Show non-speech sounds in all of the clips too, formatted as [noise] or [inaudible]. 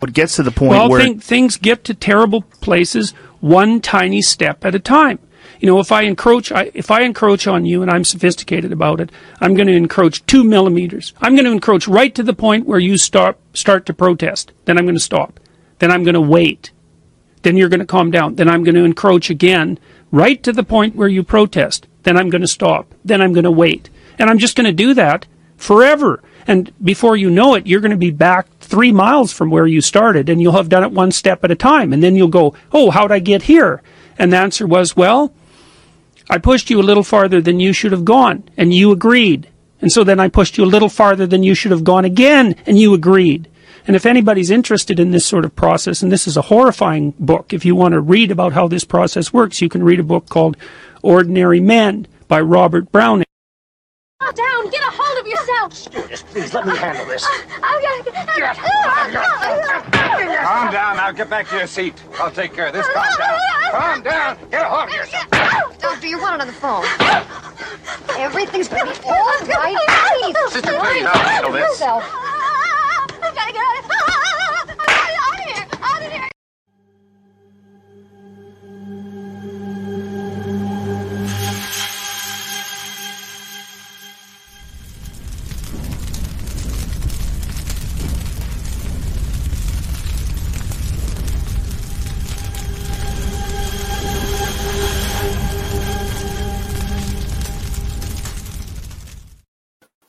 But it gets to the point well, where thing, things get to terrible places one tiny step at a time. You know, if I encroach, I, if I encroach on you and I'm sophisticated about it, I'm going to encroach two millimeters. I'm going to encroach right to the point where you start start to protest. Then I'm going to stop. Then I'm going to wait. Then you're going to calm down. Then I'm going to encroach again, right to the point where you protest. Then I'm going to stop. Then I'm going to wait. And I'm just going to do that forever. And before you know it, you're going to be back three miles from where you started and you'll have done it one step at a time. And then you'll go, Oh, how'd I get here? And the answer was, Well, I pushed you a little farther than you should have gone, and you agreed. And so then I pushed you a little farther than you should have gone again, and you agreed. And if anybody's interested in this sort of process, and this is a horrifying book, if you want to read about how this process works, you can read a book called Ordinary Men by Robert Browning. Down, get a hold of yourself. Judas, please let me handle this. Uh, oh, oh, oh. Calm down. Now get back to your seat. I'll take care of this. Calm down. Calm down. Get a hold of yourself. Doctor, you're wanted on the phone. Everything's gonna be all right. Please. Sister, please, I'll handle this. Yourself. I gotta get out of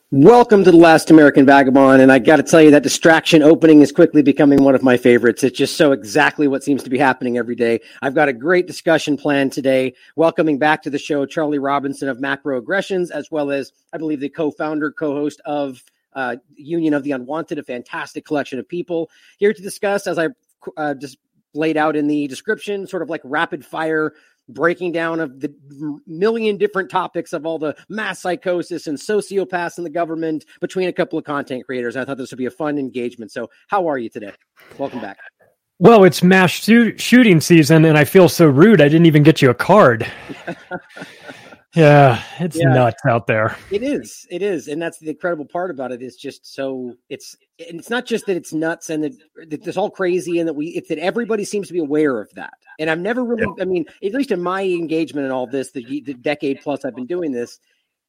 Welcome to The Last American Vagabond. And I got to tell you, that distraction opening is quickly becoming one of my favorites. It's just so exactly what seems to be happening every day. I've got a great discussion planned today, welcoming back to the show Charlie Robinson of Macroaggressions, as well as, I believe, the co founder, co host of uh, Union of the Unwanted, a fantastic collection of people here to discuss, as I uh, just laid out in the description, sort of like rapid fire breaking down of the million different topics of all the mass psychosis and sociopaths in the government between a couple of content creators. I thought this would be a fun engagement. So, how are you today? Welcome back. Well, it's mass shoot- shooting season, and I feel so rude. I didn't even get you a card. [laughs] yeah, it's Yeah. nuts out there. It is. It is, and that's the incredible part about it. Is just so it's and it's not just that it's nuts and that, that it's all crazy and that we it's that everybody seems to be aware of that. And I've never really, I mean, at least in my engagement in all this, the, the decade plus I've been doing this,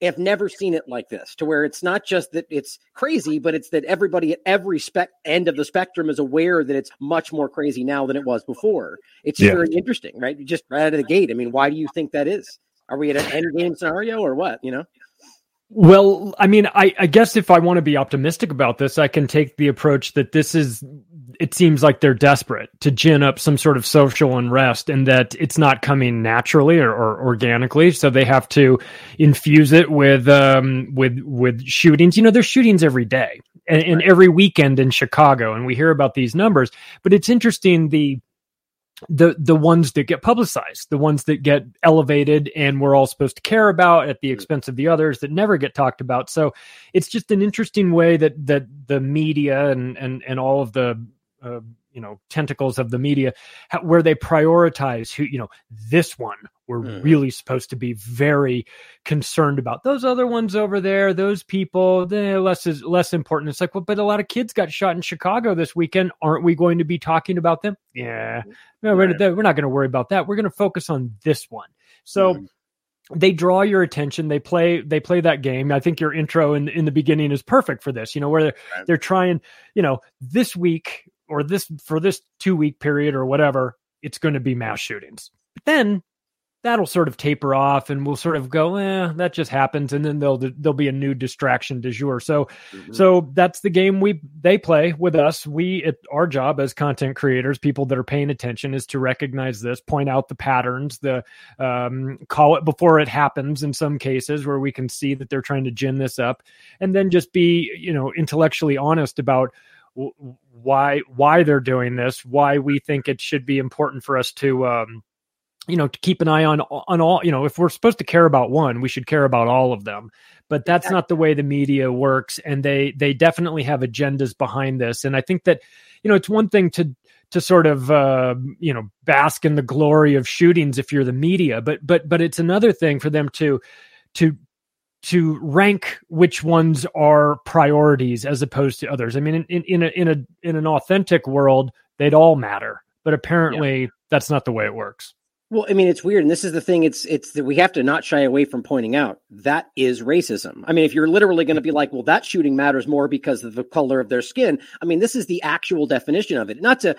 I've never seen it like this, to where it's not just that it's crazy, but it's that everybody at every spec end of the spectrum is aware that it's much more crazy now than it was before. It's Yeah. very interesting, right? Just right out of the gate. I mean, why do you think that is? Are we at an end game scenario or what? You know? Well, I mean, I, I guess if I want to be optimistic about this, I can take the approach that this is, it seems like they're desperate to gin up some sort of social unrest and that it's not coming naturally or, or organically. So they have to infuse it with, um, with, with shootings. You know, there's shootings every day and, and every weekend in Chicago. And we hear about these numbers, but it's interesting the, the the ones that get publicized, the ones that get elevated and we're all supposed to care about at the expense of the others that never get talked about. So it's just an interesting way that that the media and and and all of the uh, you know tentacles of the media ha- where they prioritize who you know this one we're Mhm. really supposed to be very concerned about. Those other ones over there those people they're less is less important. It's like well but a lot of kids got shot in chicago this weekend. Aren't we going to be talking about them? Yeah. No, we're, Right. we're not going to worry about that. We're going to focus on this one. So Mhm. they draw your attention. They play they play that game. I think your intro in in the beginning is perfect for this you know where they're, they're trying you know this week or this for this two week period or whatever it's going to be mass shootings but then that'll sort of taper off and we'll sort of go eh that just happens and then there'll there'll be a new distraction du jour so Mhm. so that's the game we they play with us. We it, our job as content creators, people that are paying attention, is to recognize this, point out the patterns, the um, call it before it happens. In some cases, where we can see that they're trying to gin this up, and then just be you know intellectually honest about why why they're doing this, why we think it should be important for us to. Um, you know, to keep an eye on on all. You know, if we're supposed to care about one, we should care about all of them but that's not the way the media works and they they definitely have agendas behind this and i think that you know it's one thing to to sort of uh, you know bask in the glory of shootings if you're the media but but but it's another thing for them to to to rank which ones are priorities as opposed to others. I mean, in, in, in a in a in an authentic world, they'd all matter, but apparently yeah. that's not the way it works. Well, I mean, it's weird, and this is the thing. It's it's that we have to not shy away from pointing out that is racism. I mean, if you're literally going to be like, well, that shooting matters more because of the color of their skin. I mean, this is the actual definition of it. Not to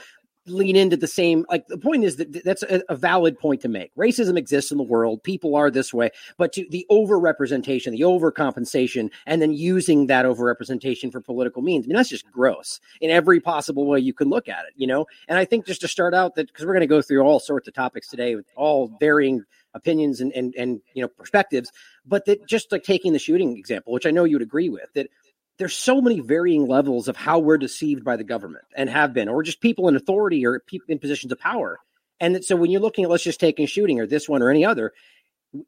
lean into the same like the point is that that's a, a, valid point to make. Racism exists in the world. People are this way. But to the overrepresentation the overcompensation and then using that overrepresentation for political means i mean that's just gross in every possible way you can look at it you know? And i think just to start out that because we're going to go through all sorts of topics today with all varying opinions and, and and you know perspectives but that just like taking the shooting example which i know you'd agree with that there's so many varying levels of how we're deceived by the government and have been, or just people in authority or people in positions of power. And so when you're looking at let's just take a shooting or this one or any other,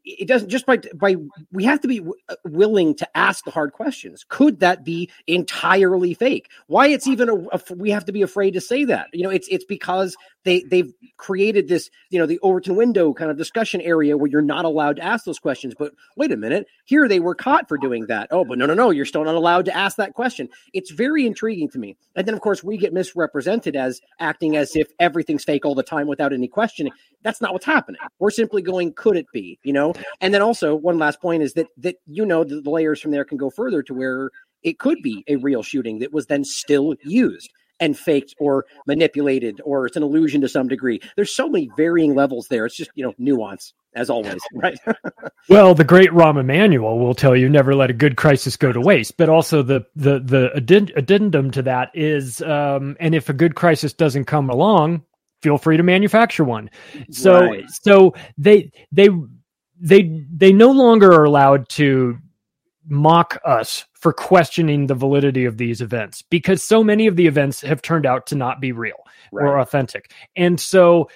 it doesn't just by by we have to be w- uh, willing to ask the hard questions. Could that be entirely fake? Why it's even a, a, we have to be afraid to say that. You know it's it's because they they've created this you know the overton window kind of discussion area where you're not allowed to ask those questions. But wait a minute here they were caught for doing that. Oh but no no no you're still not allowed to ask that question. It's very intriguing to me. And then of course we get misrepresented as acting as if everything's fake all the time without any questioning. That's not what's happening. We're simply going could it be you know? And then also one last point is that that you know the, the layers from there can go further to where it could be a real shooting that was then still used and faked or manipulated or it's an illusion to some degree. There's so many varying levels there. It's just you know nuance as always [laughs] right? Well the great rahm emanuel will tell you never let a good crisis go to waste. But also the the the addendum to that is um and if a good crisis doesn't come along feel free to manufacture one. So right. so they they they they no longer are allowed to mock us for questioning the validity of these events because so many of the events have turned out to not be real right. or authentic. And so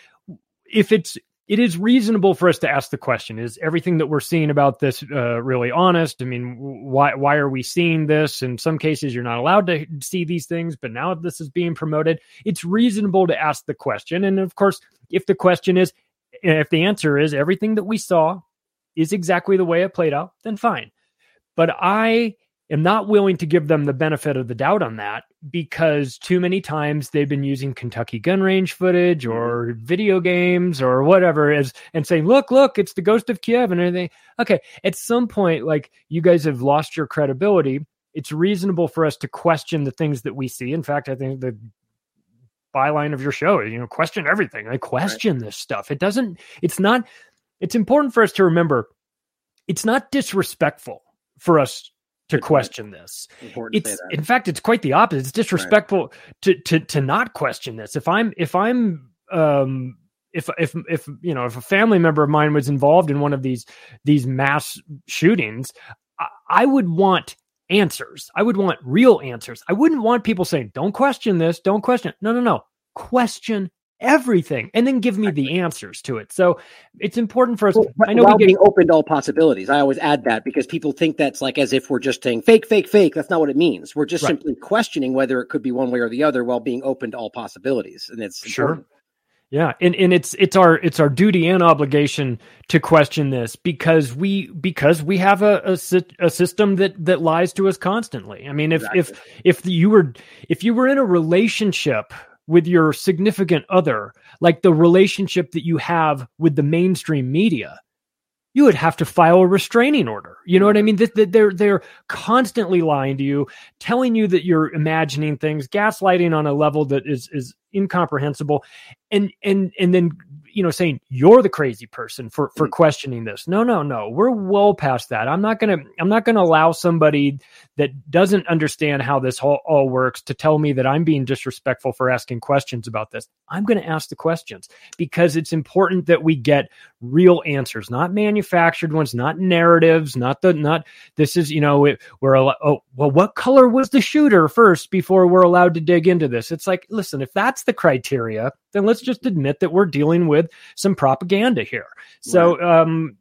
if it's it is reasonable for us to ask the question is everything that we're seeing about this uh, really honest i mean why why are we seeing this in some cases you're not allowed to see these things but now this is being promoted it's reasonable to ask the question and of course if the question is if the answer is everything that we saw is exactly the way it played out, then fine. But I am not willing to give them the benefit of the doubt on that because too many times they've been using Kentucky gun range footage mm-hmm. or video games or whatever as and saying, look, look, it's the ghost of Kiev and everything. Okay. At some point, like you guys have lost your credibility. It's reasonable for us to question the things that we see. In fact, I think the byline of your show, you know, question everything. I question right. this stuff. It doesn't, it's not it's important for us to remember it's not disrespectful for us to question this. it's in fact it's quite the opposite. It's disrespectful right. to to to not question this. If I'm if I'm um if if if you know if a family member of mine was involved in one of these these mass shootings, I, I would want answers. I would want real answers. I wouldn't want people saying, "Don't question this. Don't question." It. No, no, no. Question everything and then give me the answers to it. So it's important for us. Well, I know we get, being open to all possibilities. I always add that because people think that's like as if we're just saying fake, fake, fake. That's not what it means. We're just right. simply questioning whether it could be one way or the other while being open to all possibilities. And it's sure. Important. Yeah, and, and it's it's our it's our duty and obligation to question this because we because we have a a, a system that that lies to us constantly. I mean, if exactly. if if you were if you were in a relationship with your significant other, like the relationship that you have with the mainstream media, you would have to file a restraining order. You know what I mean? They're they're constantly lying to you, telling you that you're imagining things, gaslighting on a level that is is incomprehensible, and and and then you know saying you're the crazy person for for mm. questioning this. No no no. We're well past that. I'm not gonna i'm not gonna allow somebody that doesn't understand how this all, all works to tell me that i'm being disrespectful for asking questions about this. I'm gonna ask the questions because it's important that we get real answers not manufactured ones not narratives not the not this is you know it, we're oh well what color was the shooter first before we're allowed to dig into this it's like listen if that's the criteria then let's just admit that we're dealing with some propaganda here. So, um,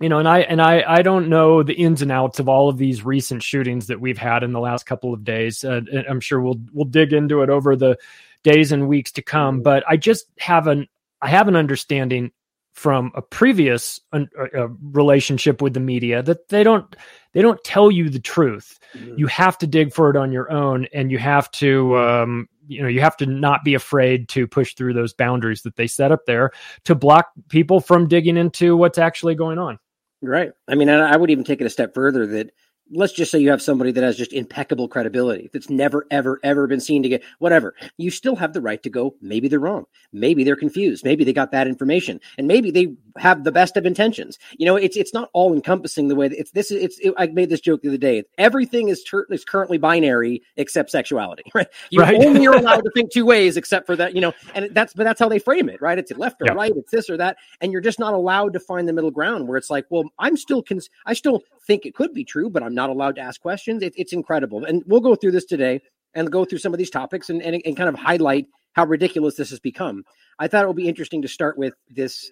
you know, and I and I I don't know the ins and outs of all of these recent shootings that we've had in the last couple of days. Uh, I'm sure we'll we'll dig into it over the days and weeks to come. But I just have an I have an understanding from a previous uh, uh, relationship with the media that they don't they don't tell you the truth. Mm-hmm. You have to dig for it on your own, and you have to um, you know you have to not be afraid to push through those boundaries that they set up there to block people from digging into what's actually going on. Right. I mean, I would even take it a step further that let's just say you have somebody that has just impeccable credibility that's never ever ever been seen to get whatever you still have the right to go maybe they're wrong. Maybe they're confused. Maybe they got bad information. And maybe they have the best of intentions you know it's it's not all encompassing the way that it's this it's it, i made this joke the other day everything is, ter- is currently binary except sexuality [laughs] right you right. only are [laughs] allowed to think two ways except for that you know and that's but that's how they frame it right it's left or right it's this or that and you're just not allowed to find the middle ground where it's like well i'm still cons- i still think it could be true but i'm not allowed to ask questions. It, it's incredible. And we'll go through this today and go through some of these topics and, and, and kind of highlight how ridiculous this has become. I thought it would be interesting to start with this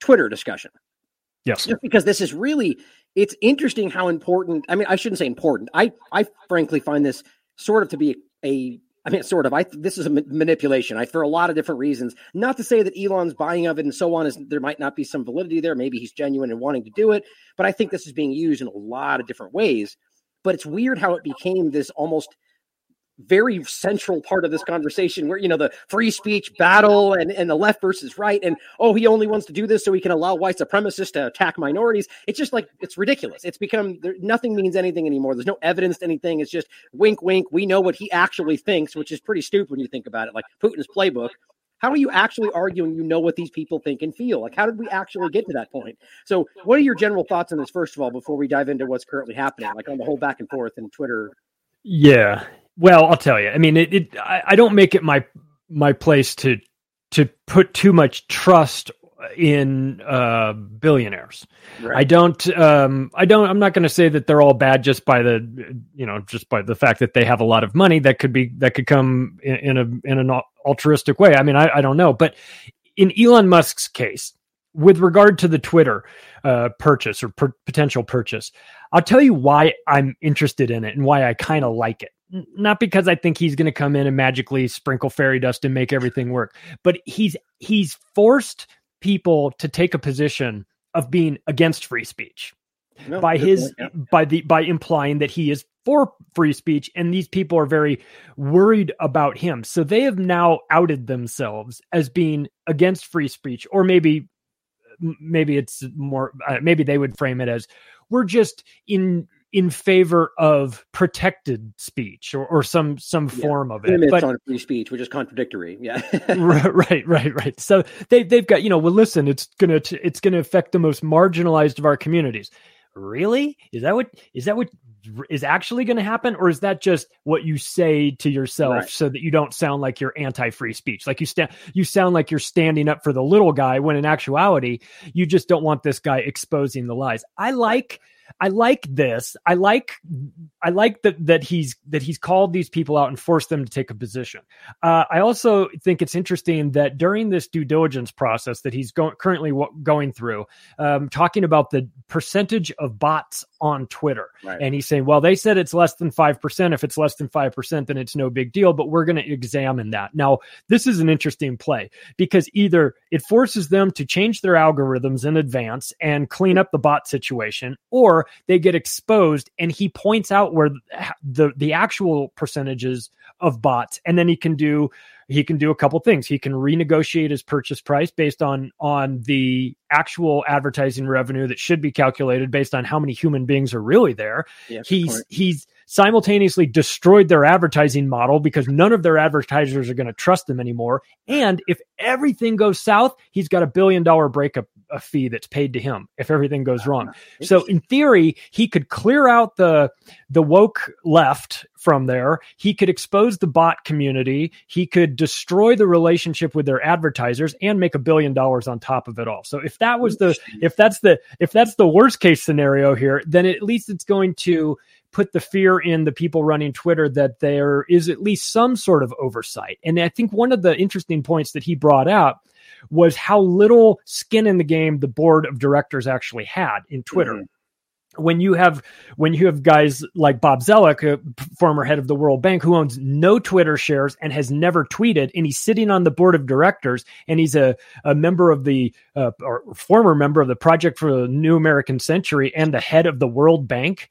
Twitter discussion. Yes. Just because this is really it's interesting how important I mean I shouldn't say important. I I frankly find this sort of to be a I mean, sort of. I this is a ma- manipulation. I for a lot of different reasons. Not to say that Elon's buying of it and so on is there might not be some validity there. Maybe he's genuine and wanting to do it, but I think this is being used in a lot of different ways. But it's weird how it became this almost very central part of this conversation where you know the free speech battle and, and the left versus right and oh he only wants to do this so he can allow white supremacists to attack minorities. It's just like it's ridiculous. It's become there, nothing means anything anymore. There's no evidence to anything. It's just wink wink. We know what he actually thinks which is pretty stupid when you think about it like putin's playbook. How are you actually arguing you know what these people think and feel? Like how did we actually get to that point? So what are your general thoughts on this first of all before we dive into what's currently happening like on the whole back and forth in twitter? Yeah well, I'll tell you. I mean, it, it I, I don't make it my my place to to put too much trust in uh, billionaires. Right. I don't. Um, I don't. I'm not going to say that they're all bad just by the you know just by the fact that they have a lot of money that could be that could come in, in a in an altruistic way. I mean, I, I don't know, but in Elon Musk's case, with regard to the Twitter uh, purchase or per- potential purchase, I'll tell you why I'm interested in it and why I kind of like it not because I think he's going to come in and magically sprinkle fairy dust and make everything work, but he's he's forced people to take a position of being against free speech no, by his yeah. by the by implying that he is for free speech and these people are very worried about him so they have now outed themselves as being against free speech or maybe maybe it's more uh, maybe they would frame it as we're just in in favor of protected speech or, or some some yeah. form of it. Limits but, on free speech, which is contradictory. Yeah. [laughs] right, right, right. So they they've got, you know, well listen, it's gonna it's gonna affect the most marginalized of our communities. Really? Is that what is that what is actually going to happen or is that just what you say to yourself right. so that you don't sound like you're anti-free speech like you stand you sound like you're standing up for the little guy when in actuality you just don't want this guy exposing the lies i like I like this. I like I like that that he's that he's called these people out and forced them to take a position. Uh, I also think it's interesting that during this due diligence process that he's go- currently w- going through, um, talking about the percentage of bots on Twitter, right. and he's saying, well, they said it's less than five percent. If it's less than five percent, then it's no big deal. But we're going to examine that. Now, this is an interesting play because either it forces them to change their algorithms in advance and clean up the bot situation, or they get exposed and he points out where the the actual percentages of bots and then he can do he can do a couple things. He can renegotiate his purchase price based on on the actual advertising revenue that should be calculated based on how many human beings are really there. Yeah, he's he's simultaneously destroyed their advertising model because none of their advertisers are going to trust them anymore. And if everything goes south, he's got a billion dollar breakup a fee that's paid to him if everything goes wrong. Ah, so in theory, he could clear out the the woke left from there. He could expose the bot community. He could destroy the relationship with their advertisers and make a billion dollars on top of it all. So if that was the if that's the if that's the worst case scenario here, then at least it's going to put the fear in the people running Twitter that there is at least some sort of oversight. And I think one of the interesting points that he brought out was how little skin in the game the board of directors actually had in Twitter. Mm-hmm. when you have when you have guys like Bob Zoellick, a former head of the World Bank, who owns no Twitter shares and has never tweeted, and he's sitting on the board of directors, and he's a, a member of the uh, or former member of the Project for the New American Century and the head of the World Bank.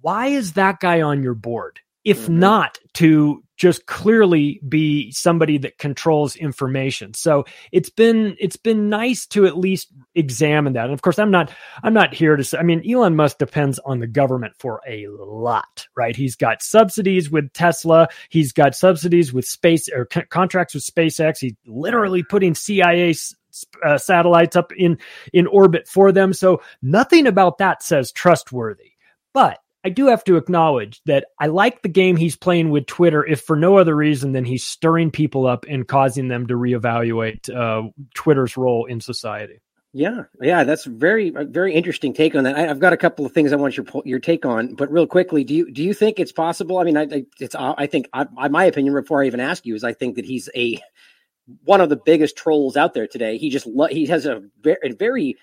Why is that guy on your board? If mm-hmm. not to just clearly be somebody that controls information. So it's been it's been nice to at least examine that. And of course, I'm not I'm not here to say. I mean, Elon Musk depends on the government for a lot, right? He's got subsidies with Tesla. He's got subsidies with space or c- contracts with SpaceX. He's literally putting CIA uh, satellites up in in orbit for them. So nothing about that says trustworthy. But I do have to acknowledge that I like the game he's playing with Twitter, if for no other reason than he's stirring people up and causing them to reevaluate uh, Twitter's role in society. Yeah, yeah, that's very very interesting take on that. I, have got a couple of things I want your your take on, but real quickly, do you do you think it's possible? I mean, I, it's I think I, my opinion before I even ask you is I think that he's a one of the biggest trolls out there today. He just he has a very, very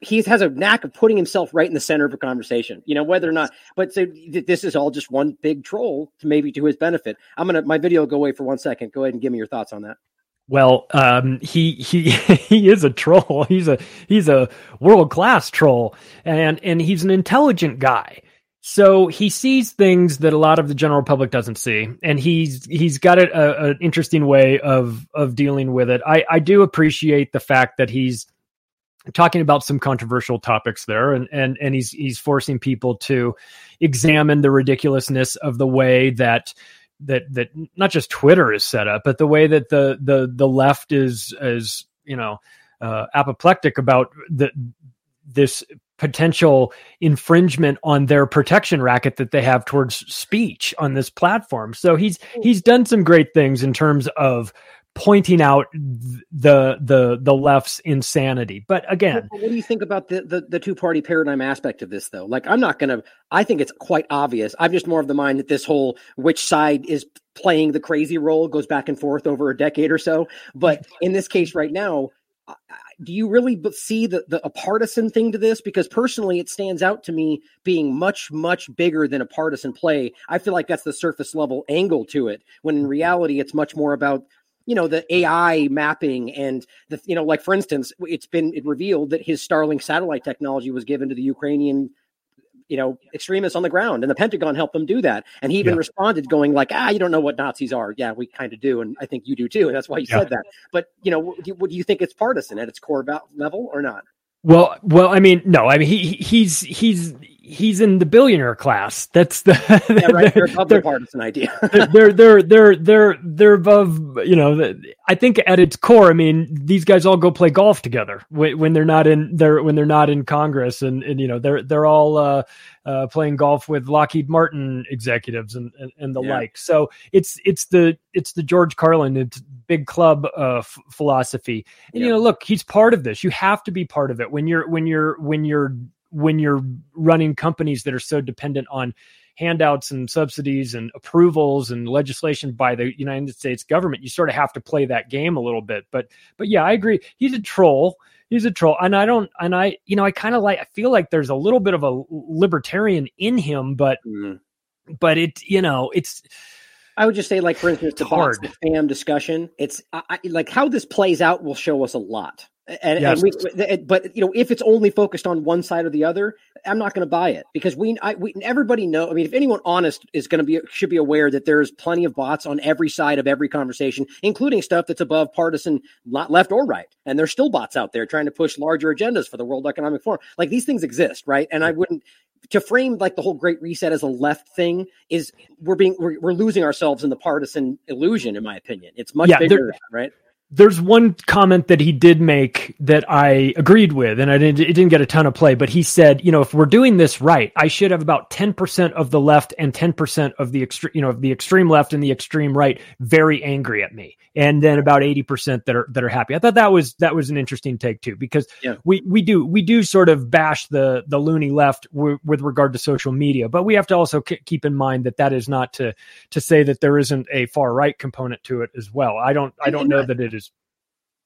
he has a knack of putting himself right in the center of a conversation. You know, whether or not, but so this is all just one big troll to maybe to his benefit. I'm gonna my video will go away for one second. Go ahead and give me your thoughts on that. Well, um, he he [laughs] he is a troll. [laughs] He's a he's a world class troll, and and he's an intelligent guy. So he sees things that a lot of the general public doesn't see, and he's he's got an interesting way of of dealing with it. I I do appreciate the fact that he's talking about some controversial topics there and and and he's he's forcing people to examine the ridiculousness of the way that that that not just Twitter is set up, but the way that the the the left is is you know uh, apoplectic about the this potential infringement on their protection racket that they have towards speech on this platform. So he's he's done some great things in terms of pointing out the the the left's insanity. But again, what, do you think about the, the, the two party paradigm aspect of this though? Like I'm not to I think it's quite obvious. I'm just more of the mind that this whole which side is playing the crazy role goes back and forth over a decade or so. But in this case right now, do you really see the, the a partisan thing to this? Because personally, it stands out to me being much much bigger than a partisan play. I feel like that's the surface level angle to it. When in reality, it's much more about you know the AI mapping and the you know like for instance it's been it revealed that his Starlink satellite technology was given to the Ukrainian you know extremists on the ground and the Pentagon helped them do that. And he even yeah. responded going like ah you don't know what Nazis are. Yeah we kind of do and I think you do too. And that's why you yeah. said that. But you know do, what do you think it's partisan at its core level or not? Well, well, I mean, no, I mean, he he's he's he's in the billionaire class. That's the [laughs] yeah, right. They're above the partisan idea. they're they're they're they're they're above. You know, I think at its core, I mean, these guys all go play golf together when, when they're not in they're when they're not in Congress, and and you know they're they're all uh, uh, playing golf with Lockheed Martin executives and and, and the yeah. like. So it's it's the it's the George Carlin it's big club uh, f- philosophy, and yeah. you know, look, he's part of this. You have to be part of it when you're when you're when you're when you're running companies that are so dependent on handouts and subsidies and approvals and legislation by the United States government, you sort of have to play that game a little bit. But but yeah, I agree. He's a troll. He's a troll. And I don't and I you know, I kind of like I feel like there's a little bit of a libertarian in him, but mm. but it you know, it's I would just say, like for instance, the bots, the spam discussion. It's I, like how this plays out will show us a lot. And, yes. and we, but you know, if it's only focused on one side or the other, I'm not going to buy it because we, I, we, everybody know. I mean, if anyone honest is going to be, should be aware that there's plenty of bots on every side of every conversation, including stuff that's above partisan, not left or right. And there's still bots out there trying to push larger agendas for the World Economic Forum. Like these things exist, right? And I wouldn't to frame like the whole Great Reset as a left thing is we're being we're, we're losing ourselves in the partisan illusion, in my opinion. It's much yeah, bigger, right? There's one comment that he did make that I agreed with, and I didn't, it didn't get a ton of play, but he said, you know, if we're doing this right, I should have about 10% of the left and 10% of the extreme, you know, the extreme left and the extreme right very angry at me. And then about 80% that are, that are happy. I thought that was, that was an interesting take too, because yeah. we, we do, we do sort of bash the, the loony left w- with regard to social media, but we have to also k- keep in mind that that is not to, to say that there isn't a far right component to it as well. I don't, I don't know that it is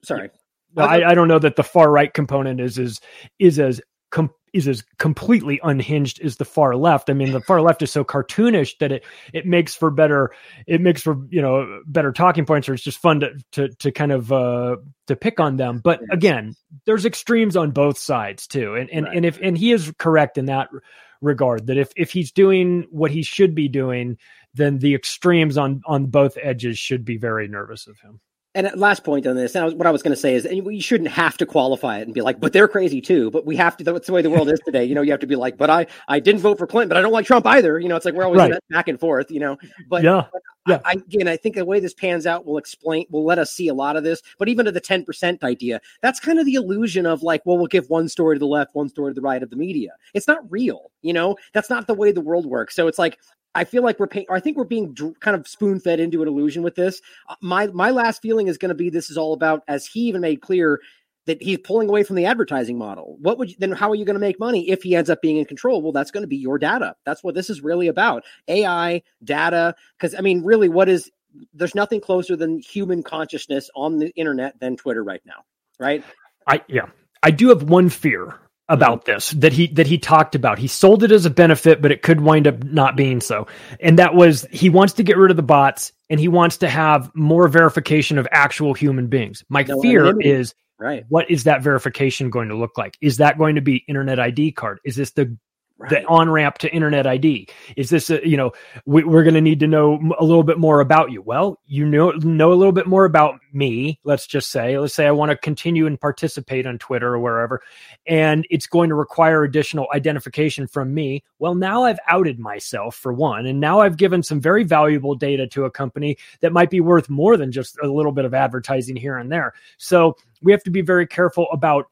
Sorry. I, I don't know that the far right component is is is as com- is as completely unhinged as the far left. I mean, the far left is so cartoonish that it it makes for better it makes for you know better talking points, or it's just fun to to to kind of uh, to pick on them. But again, there's extremes on both sides too, and and Right. and if and he is correct in that regard that if if he's doing what he should be doing, then the extremes on on both edges should be very nervous of him. And at last point on this, and I was, what I was going to say is, and we shouldn't have to qualify it and be like, but they're crazy too. But we have to. That's the way the world is today. You know, you have to be like, but I, I didn't vote for Clinton, but I don't like Trump either. You know, it's like we're always Right. back and forth. You know, but yeah, yeah. I, again, I think the way this pans out will explain, will let us see a lot of this. But even to the 10% idea, that's kind of the illusion of like, well, we'll give one story to the left, one story to the right of the media. It's not real, you know, that's not the way the world works. So it's like, I feel like we're paying, I think we're being kind of spoon fed into an illusion with this. Uh, My, my last feeling is going to be this is all about, as he even made clear, that he's pulling away from the advertising model. What would you, then? How are you going to make money if he ends up being in control? Well, that's going to be your data. That's what this is really about. AI, data. Because I mean, really, what is there's nothing closer than human consciousness on the internet than Twitter right now, right? I yeah. I do have one fear about mm-hmm. this that he that he talked about. He sold it as a benefit, but it could wind up not being so. And that was he wants to get rid of the bots and he wants to have more verification of actual human beings. My No fear is Right. what is that verification going to look like? Is that going to be internet ID card? Is this the Right. the on ramp to internet ID? Is this a, you know we, we're going to need to know a little bit more about you? Well, you know know a little bit more about me. Let's just say, let's say I want to continue and participate on Twitter or wherever, and it's going to require additional identification from me. Well, now I've outed myself for one, and now I've given some very valuable data to a company that might be worth more than just a little bit of advertising here and there. So we have to be very careful about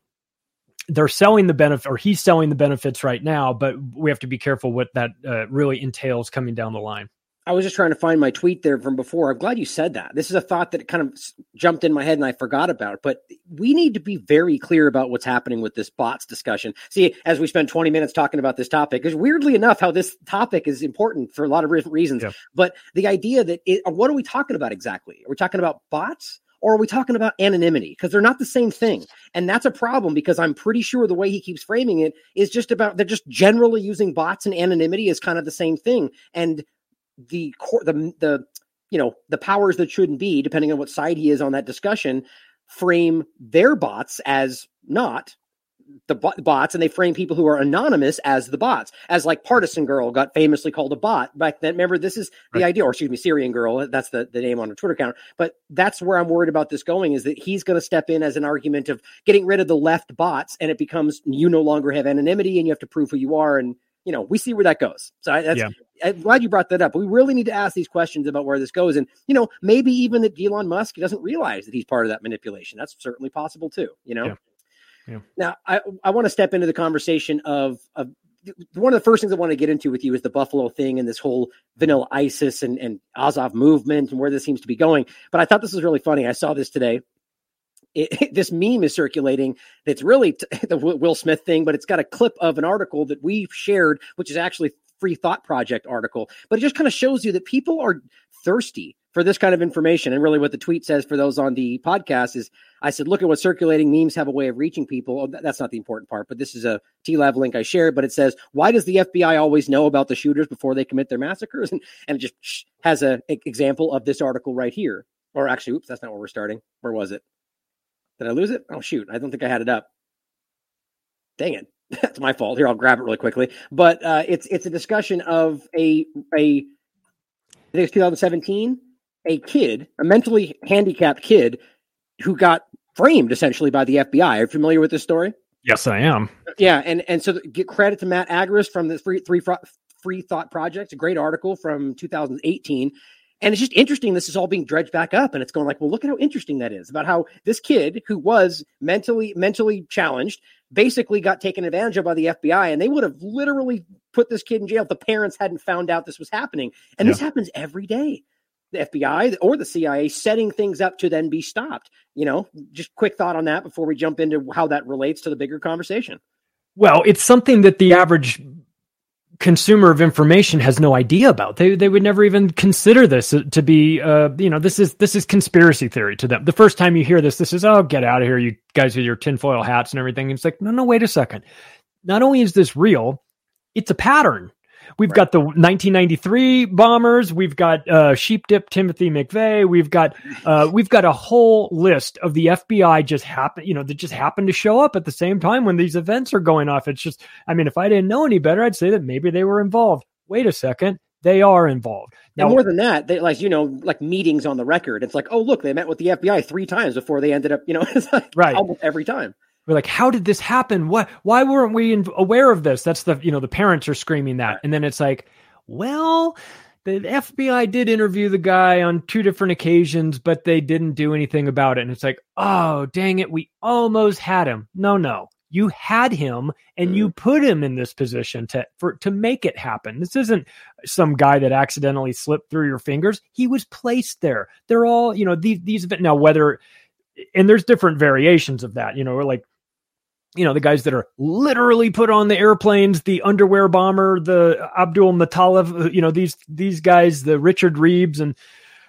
they're selling the benefit or he's selling the benefits right now but we have to be careful what that uh, really entails coming down the line I was just trying to find my tweet there from before. I'm glad you said that. This is a thought that kind of jumped in my head and I forgot about. It. But we need to be very clear about what's happening with this bots discussion. See, as we spend 20 minutes talking about this topic, is weirdly enough how this topic is important for a lot of different reasons. Yeah. But the idea that it, what are we talking about exactly? Are we talking about bots? Or are we talking about anonymity? Because they're not the same thing. And that's a problem because I'm pretty sure the way he keeps framing it is just about they're just generally using bots and anonymity as kind of the same thing. And the core the the you know the powers that shouldn't be depending on what side he is on that discussion frame their bots as not the bots and they frame people who are anonymous as the bots as like partisan girl got famously called a bot back then remember this is the Right. idea or excuse me syrian girl that's the, the name on her twitter account but that's where i'm worried about this going is that he's going to step in as an argument of getting rid of the left bots and it becomes you no longer have anonymity and you have to prove who you are and you know we see where that goes so I, that's Yeah. I'm glad you brought that up. We really need to ask these questions about where this goes. And, you know, maybe even that Elon Musk doesn't realize that he's part of that manipulation. That's certainly possible too, you know? Yeah. Yeah. Now, I, I want to step into the conversation of, of one of the first things I want to get into with you is the Buffalo thing and this whole vanilla ISIS and, and Azov movement and where this seems to be going. But I thought this was really funny. I saw this today. It, [laughs] this meme is circulating that's really t- [laughs] the Will Smith thing, but it's got a clip of an article that we've shared, which is actually Free Thought Project article. But it just kind of shows you that people are thirsty for this kind of information. And really, what the tweet says for those on the podcast is I said, look at what circulating memes have a way of reaching people. Oh, that's not the important part, but this is a TLAV link I shared. But it says, why does the FBI always know about the shooters before they commit their massacres? And, and it just has an example of this article right here. Or actually, oops, that's not where we're starting. Where was it? Did I lose it? Oh, shoot. I don't think I had it up. Dang it. [laughs] That's my fault. Here, I'll grab it really quickly. But uh, it's it's a discussion of a a I think it's 2017, a kid, a mentally handicapped kid, who got framed essentially by the FBI. Are you familiar with this story? yes i am Yeah, and and so get credit to Matt Agorist from the Free Fro- Free Thought Project, a great article from 2018. And it's just interesting. This is all being dredged back up, and it's going like, well, look at how interesting that is about how this kid who was mentally mentally challenged basically got taken advantage of by the FBI, and they would have literally put this kid in jail if the parents hadn't found out this was happening. And this happens every day. The FBI or the CIA setting things up to then be stopped. You know, just quick thought on that before we jump into how that relates to the bigger conversation. well it's something that the average consumer of information has no idea about they they would never even consider this to be uh you know this is this is conspiracy theory to them the first time you hear this this is oh get out of here you guys with your tinfoil hats and everything it's like no no wait a second not only is this real, it's a pattern. We've right. got the 1993 bombers. We've got uh, sheep dip Timothy McVeigh. We've got uh, we've got a whole list of the FBI just happen, you know, that just happened to show up at the same time when these events are going off. It's just, I mean, if I didn't know any better, I'd say that maybe they were involved. Wait a second, they are involved. Now, and more than that, they like you know like meetings on the record. It's like, oh look, they met with the FBI three times before they ended up, you know, [laughs] like right almost every time. We're like, how did this happen? What? Why weren't we aware of this? That's the you know the parents are screaming that, and then it's like, well, the FBI did interview the guy on two different occasions, but they didn't do anything about it. And it's like, oh dang it, we almost had him. No, no, you had him and you mm. put him in this position to for to make it happen. This isn't some guy that accidentally slipped through your fingers. He was placed there. They're all, you know, these these now whether and there's different variations of that, you know, like you know the guys that are literally put on the airplanes the underwear bomber the abdul muttalib you know these these guys the richard reeves and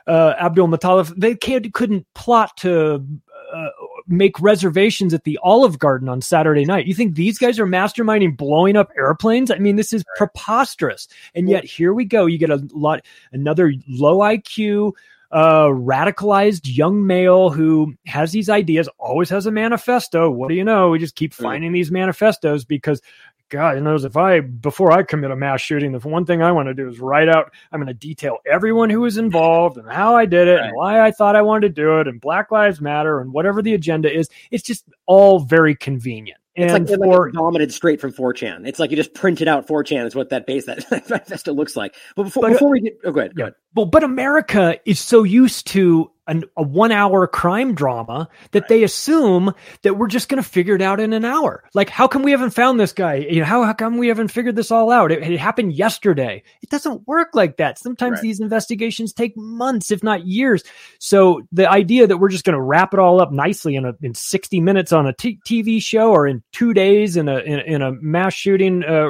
uh, abdul muttalib they can't, couldn't plot to uh, make reservations at the olive garden on saturday night. You think these guys are masterminding blowing up airplanes? I mean this is preposterous. And yet here we go. You get a lot another low iq uh, radicalized young male who has these ideas, always has a manifesto. What do you know? We just keep finding these manifestos because God knows if I, before I commit a mass shooting, the one thing I want to do is write out, I'm going to detail everyone who was involved and how I did it right. and why I thought I wanted to do it and Black Lives Matter and whatever the agenda is. It's just all very convenient. It's like, it's for, like dominated straight from 4chan. It's like you just printed out 4chan is what that base that [laughs] manifesto looks like. But before, but, uh, before we get, oh, go ahead, go ahead. Well, but America is so used to an, a one hour crime drama that right. they assume that we're just going to figure it out in an hour. Like, how come we haven't found this guy? You know, how, how come we haven't figured this all out? It, it happened yesterday. It doesn't work like that. Sometimes right. these investigations take months, if not years. So the idea that we're just going to wrap it all up nicely in a, in 60 minutes on a t- TV show or in two days in a, in, in a mass shooting, uh,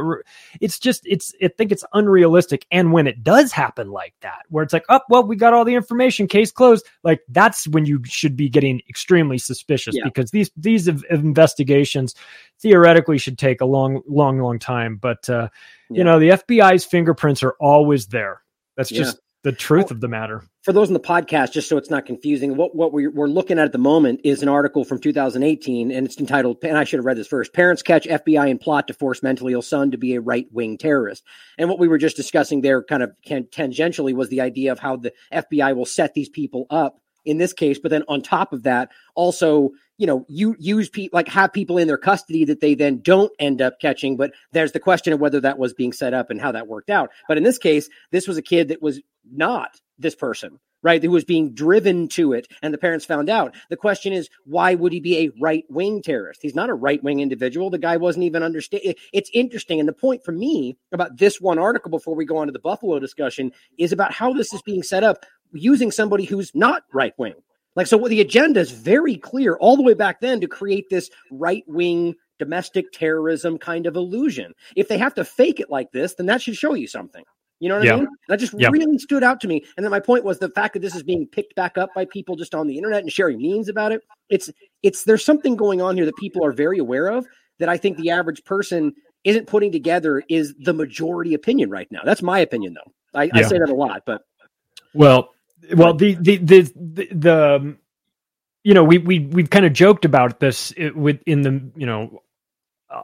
it's just, it's, I think it's unrealistic. And when it does happen like that, where it's like, oh, well, we got all the information, case closed like that's when you should be getting extremely suspicious yeah. because these these investigations theoretically should take a long long long time but uh, yeah. you know the FBI's fingerprints are always there that's just the truth well, of the matter. For those in the podcast, just so it's not confusing, what what we're, we're looking at at the moment is an article from 2018, and it's entitled, and I should have read this first Parents Catch FBI in Plot to Force Mentally Ill Son to Be a Right Wing Terrorist. And what we were just discussing there, kind of tangentially, was the idea of how the FBI will set these people up in this case, but then on top of that, also, you know, you use people like have people in their custody that they then don't end up catching. But there's the question of whether that was being set up and how that worked out. But in this case, this was a kid that was not this person, right? Who was being driven to it, and the parents found out. The question is, why would he be a right wing terrorist? He's not a right wing individual. The guy wasn't even understand. It's interesting, and the point for me about this one article before we go on to the Buffalo discussion is about how this is being set up using somebody who's not right wing. Like, so the agenda is very clear all the way back then to create this right wing domestic terrorism kind of illusion. If they have to fake it like this, then that should show you something. You know what yeah. I mean? That just yeah. really stood out to me. And then my point was the fact that this is being picked back up by people just on the internet and sharing memes about it. It's it's there's something going on here that people are very aware of that I think the average person isn't putting together is the majority opinion right now. That's my opinion though. I, yeah. I say that a lot, but well, well, the the the the, the um, you know we we we've kind of joked about this with in the you know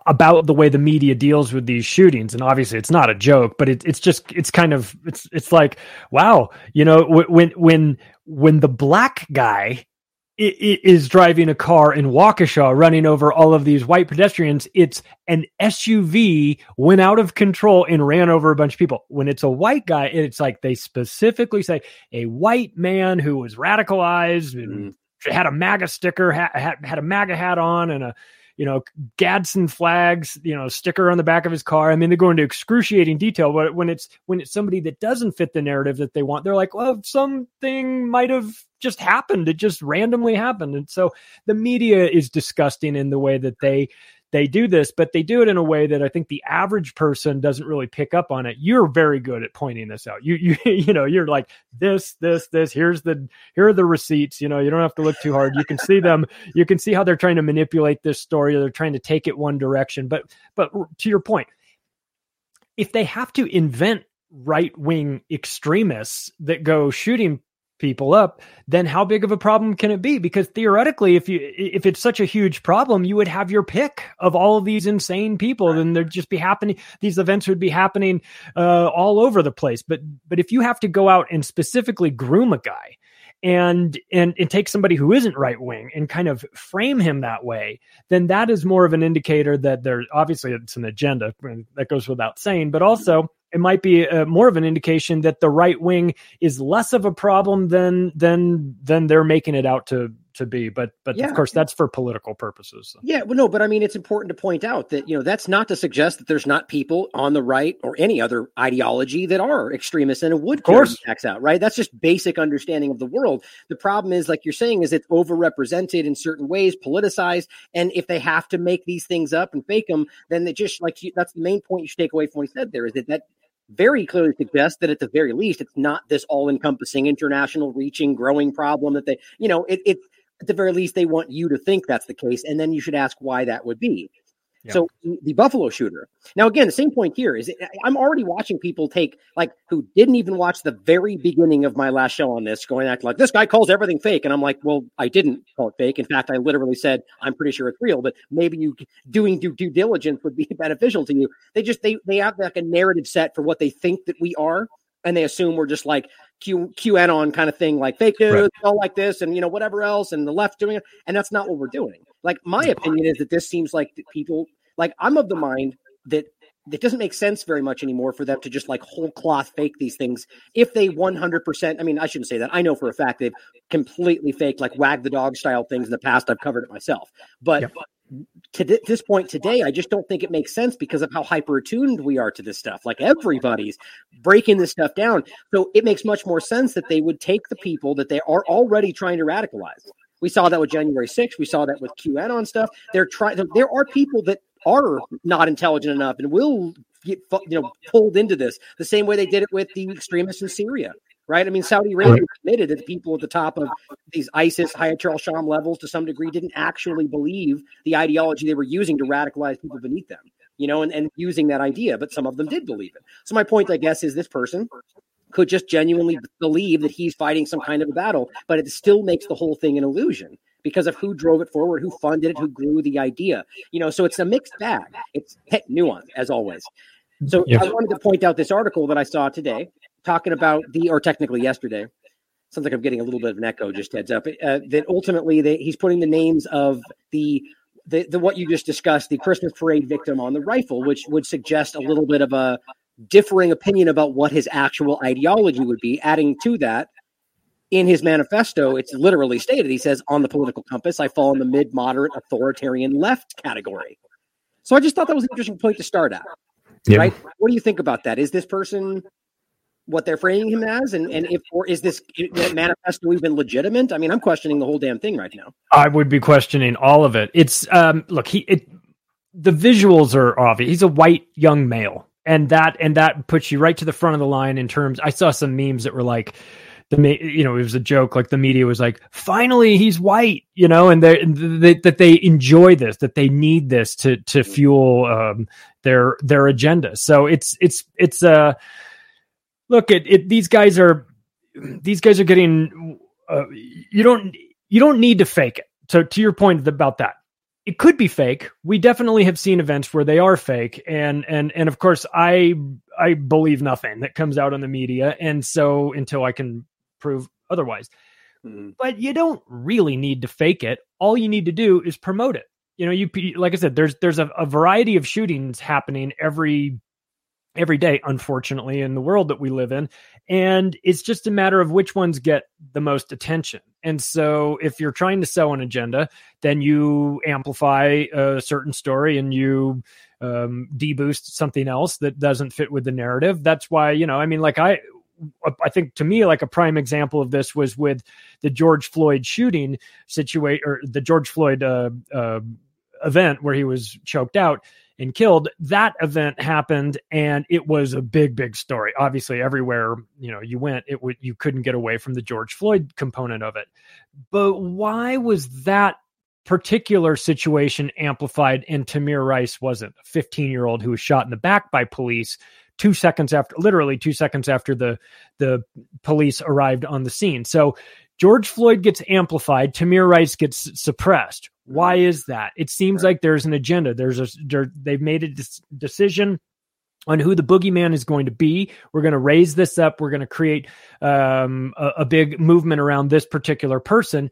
about the way the media deals with these shootings and obviously it's not a joke but it, it's just it's kind of it's it's like wow you know when when when the black guy is driving a car in Waukesha running over all of these white pedestrians. It's an SUV went out of control and ran over a bunch of people. When it's a white guy, it's like they specifically say a white man who was radicalized and mm. had a MAGA sticker, had, had, had a MAGA hat on and a you know, Gadsden flags, you know, sticker on the back of his car. I mean, they go into excruciating detail, but when it's when it's somebody that doesn't fit the narrative that they want, they're like, well, something might have just happened. It just randomly happened. And so the media is disgusting in the way that they they do this, but they do it in a way that I think the average person doesn't really pick up on it. You're very good at pointing this out. You [laughs] you you know, you're like this this this here's the here are the receipts, you know, you don't have to look too hard. You can see them. [laughs] You can see how they're trying to manipulate this story. They're trying to take it one direction. But but to your point, if they have to invent right wing extremists that go shooting people up, then how big of a problem can it be? Because theoretically, if you if it's such a huge problem, you would have your pick of all of these insane people, then there'd just be happening. These events would be happening uh, all over the place. But but if you have to go out and specifically groom a guy. And, and and take somebody who isn't right wing and kind of frame him that way, then that is more of an indicator that there obviously it's an agenda that goes without saying, but also it might be uh, more of an indication that the right wing is less of a problem than than than they're making it out to to be but but yeah. of course that's for political purposes so. yeah well no but i mean it's important to point out that you know that's not to suggest that there's not people on the right or any other ideology that are extremists and it would of course tax out right that's just basic understanding of the world the problem is like you're saying is it's overrepresented in certain ways politicized and if they have to make these things up and fake them then they just like that's the main point you should take away from what he said there is that that very clearly suggests that at the very least it's not this all-encompassing international reaching growing problem that they you know it, it at the very least they want you to think that's the case and then you should ask why that would be so the Buffalo shooter. Now, again, the same point here is eh, eh, I'm already watching people take like who didn't even watch the very beginning of my last show on this, going act like this guy calls everything fake, and I'm like, well, I didn't call it fake. In fact, I literally said I'm pretty sure it's real, but maybe you doing due, due diligence would be [laughs] beneficial to you. They just they they have like a narrative set for what they think that we are, and they assume we're just like Q QAnon kind of thing, like fake news, right. all like this, and you know whatever else, and the left doing it, and that's not what we're doing. Like my opinion is that this seems like people like I'm of the mind that it doesn't make sense very much anymore for them to just like whole cloth fake these things if they 100% i mean i shouldn't say that i know for a fact they've completely faked like wag the dog style things in the past i've covered it myself but yep. To th- this point today i just don't think it makes sense because of how hyper attuned we are to this stuff like everybody's breaking this stuff down so it makes much more sense that they would take the people that they are already trying to radicalize we saw that with January 6th. We saw that with QAnon stuff. They're trying. There are people that are not intelligent enough and will get you know pulled into this the same way they did it with the extremists in Syria. Right? I mean, Saudi Arabia admitted that the people at the top of these ISIS, Hayat al-Sham levels, to some degree, didn't actually believe the ideology they were using to radicalize people beneath them. You know, and, and using that idea, but some of them did believe it. So my point, I guess, is this person could just genuinely believe that he's fighting some kind of a battle, but it still makes the whole thing an illusion because of who drove it forward, who funded it, who grew the idea. You know, so it's a mixed bag. It's hit nuance as always. So. I wanted to point out this article that I saw today talking about the, or technically yesterday. Sounds like I'm getting a little bit of an echo. Just heads up. Uh, that ultimately they, he's putting the names of the, the the what you just discussed, the Christmas parade victim on the rifle, which would suggest a little bit of a differing opinion about what his actual ideology would be. Adding to that, in his manifesto, it's literally stated. He says, on the political compass, I fall in the mid moderate authoritarian left category. So I just thought that was an interesting point to start at. Yeah. Right? What do you think about that? Is this person what they're framing him as? And, and if, or is this manifesto even legitimate? I mean, I'm questioning the whole damn thing right now. I would be questioning all of it. It's, um, look, he, it, the visuals are obvious. He's a white young male. And that, and that puts you right to the front of the line in terms, I saw some memes that were like, the you know it was a joke like the media was like finally he's white you know and they, they that they enjoy this that they need this to to fuel um, their their agenda so it's it's it's uh look it, it these guys are these guys are getting uh, you don't you don't need to fake it so to your point about that it could be fake. We definitely have seen events where they are fake, and and and of course, I I believe nothing that comes out on the media, and so until I can prove otherwise. Mm-hmm. But you don't really need to fake it. All you need to do is promote it. You know, you like I said, there's there's a, a variety of shootings happening every every day, unfortunately, in the world that we live in. And it's just a matter of which ones get the most attention. And so if you're trying to sell an agenda, then you amplify a certain story and you um, deboost something else that doesn't fit with the narrative. That's why, you know, I mean, like I, I think to me, like a prime example of this was with the George Floyd shooting situation, or the George Floyd uh, uh, event where he was choked out and killed. That event happened, and it was a big, big story. Obviously, everywhere you know you went, it would you couldn't get away from the George Floyd component of it. But why was that particular situation amplified and Tamir Rice wasn't a 15 year old who was shot in the back by police two seconds after literally two seconds after the the police arrived on the scene so George Floyd gets amplified Tamir Rice gets suppressed why is that it seems like there's an agenda there's a there, they've made a decision on who the boogeyman is going to be. We're going to raise this up. We're going to create um, a, a, big movement around this particular person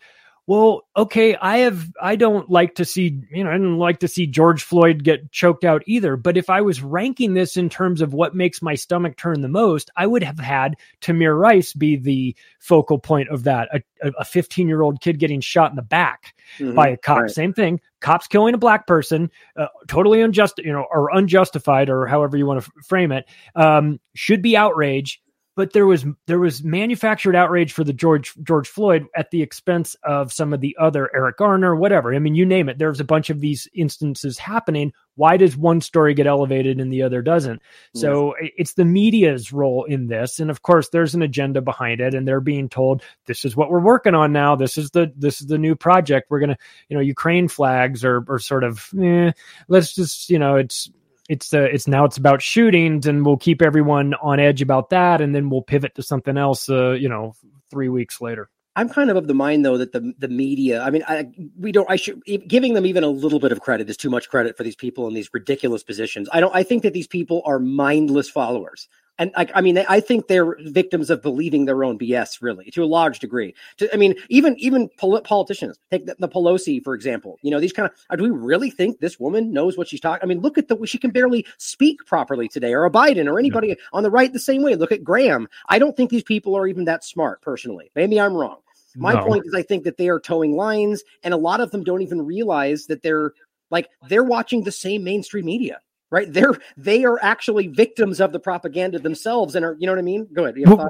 well, okay, I have I don't like to see, you know, I don't like to see George Floyd get choked out either, but if I was ranking this in terms of what makes my stomach turn the most, I would have had Tamir Rice be the focal point of that. A 15-year-old kid getting shot in the back mm-hmm, by a cop. Right. Same thing. Cops killing a black person, uh, totally unjust, you know, or unjustified or however you want to f- frame it, um, should be outrage but there was there was manufactured outrage for the George George Floyd at the expense of some of the other Eric Garner, whatever. I mean, you name it. There's a bunch of these instances happening. Why does one story get elevated and the other doesn't? Yes. So it's the media's role in this, and of course, there's an agenda behind it, and they're being told this is what we're working on now. This is the this is the new project. We're gonna, you know, Ukraine flags or or sort of, eh, let's just, you know, it's it's uh, it's now it's about shootings and we'll keep everyone on edge about that and then we'll pivot to something else uh, you know 3 weeks later I'm kind of of the mind though that the the media. I mean, I, we don't. I should giving them even a little bit of credit is too much credit for these people in these ridiculous positions. I don't. I think that these people are mindless followers and like I mean, I think they're victims of believing their own BS, really, to a large degree. To, I mean, even even politicians, take the, the, Pelosi for example. You know, these kind of uh, do we really think this woman knows what she's talking? I mean, look at the she can barely speak properly today, or a Biden, or anybody yeah. on the right the same way. Look at Graham. I don't think these people are even that smart, personally. Maybe I'm wrong. My no. point is, I think that they are toeing lines, and a lot of them don't even realize that they're like they're watching the same mainstream media right? They're they are actually victims of the propaganda themselves, and are you know what I mean? Go ahead. You have well,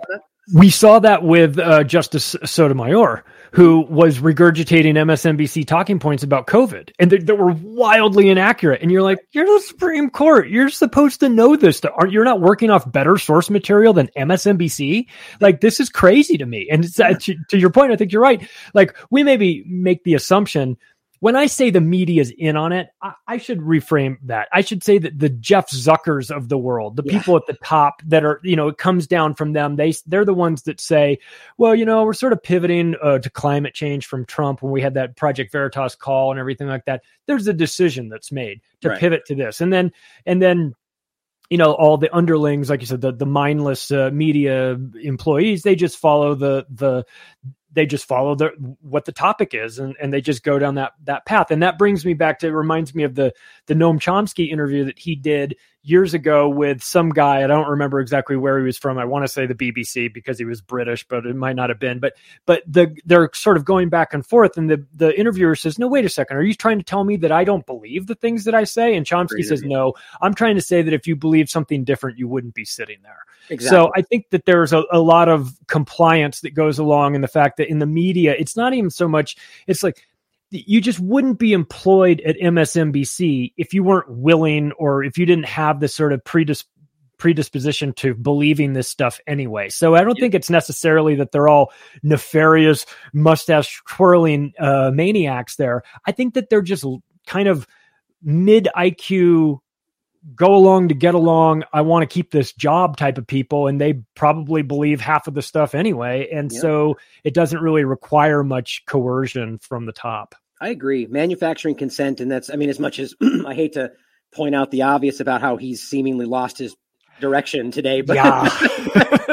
we saw that with uh, Justice Sotomayor, who was regurgitating MSNBC talking points about COVID, and that they, were wildly inaccurate. And you're like, you're the Supreme Court. You're supposed to know this. Aren't you're not working off better source material than MSNBC? Like this is crazy to me. And uh, to, to your point, I think you're right. Like we maybe make the assumption when I say the media's in on it, I, I, should reframe that. I should say that the Jeff Zuckers of the world, the yeah. people at the top that are, you know, it comes down from them. They they're the ones that say, well, you know, we're sort of pivoting uh, to climate change from Trump when we had that Project Veritas call and everything like that. There's a decision that's made to right. pivot to this, and then and then you know all the underlings like you said the the mindless uh, media employees they just follow the the they just follow the what the topic is and, and they just go down that that path. And that brings me back to reminds me of the the Noam Chomsky interview that he did years ago with some guy. I don't remember exactly where he was from. I want to say the BBC because he was British, but it might not have been. But but the they're sort of going back and forth, and the the interviewer says, "No, wait a second. Are you trying to tell me that I don't believe the things that I say?" And Chomsky says, "No, I'm trying to say that if you believe something different, you wouldn't be sitting there." Exactly. So I think that there's a, a lot of compliance that goes along in the fact that in the media, it's not even so much. It's like you just wouldn't be employed at MSNBC if you weren't willing or if you didn't have this sort of predis- predisposition to believing this stuff anyway. So I don't yeah. think it's necessarily that they're all nefarious, mustache twirling uh, maniacs there. I think that they're just kind of mid IQ go along to get along. I want to keep this job type of people. And they probably believe half of the stuff anyway. And yeah. so it doesn't really require much coercion from the top. I agree. Manufacturing consent. And that's, I mean, as much as [clears throat] I hate to point out the obvious about how he's seemingly lost his direction today, but yeah.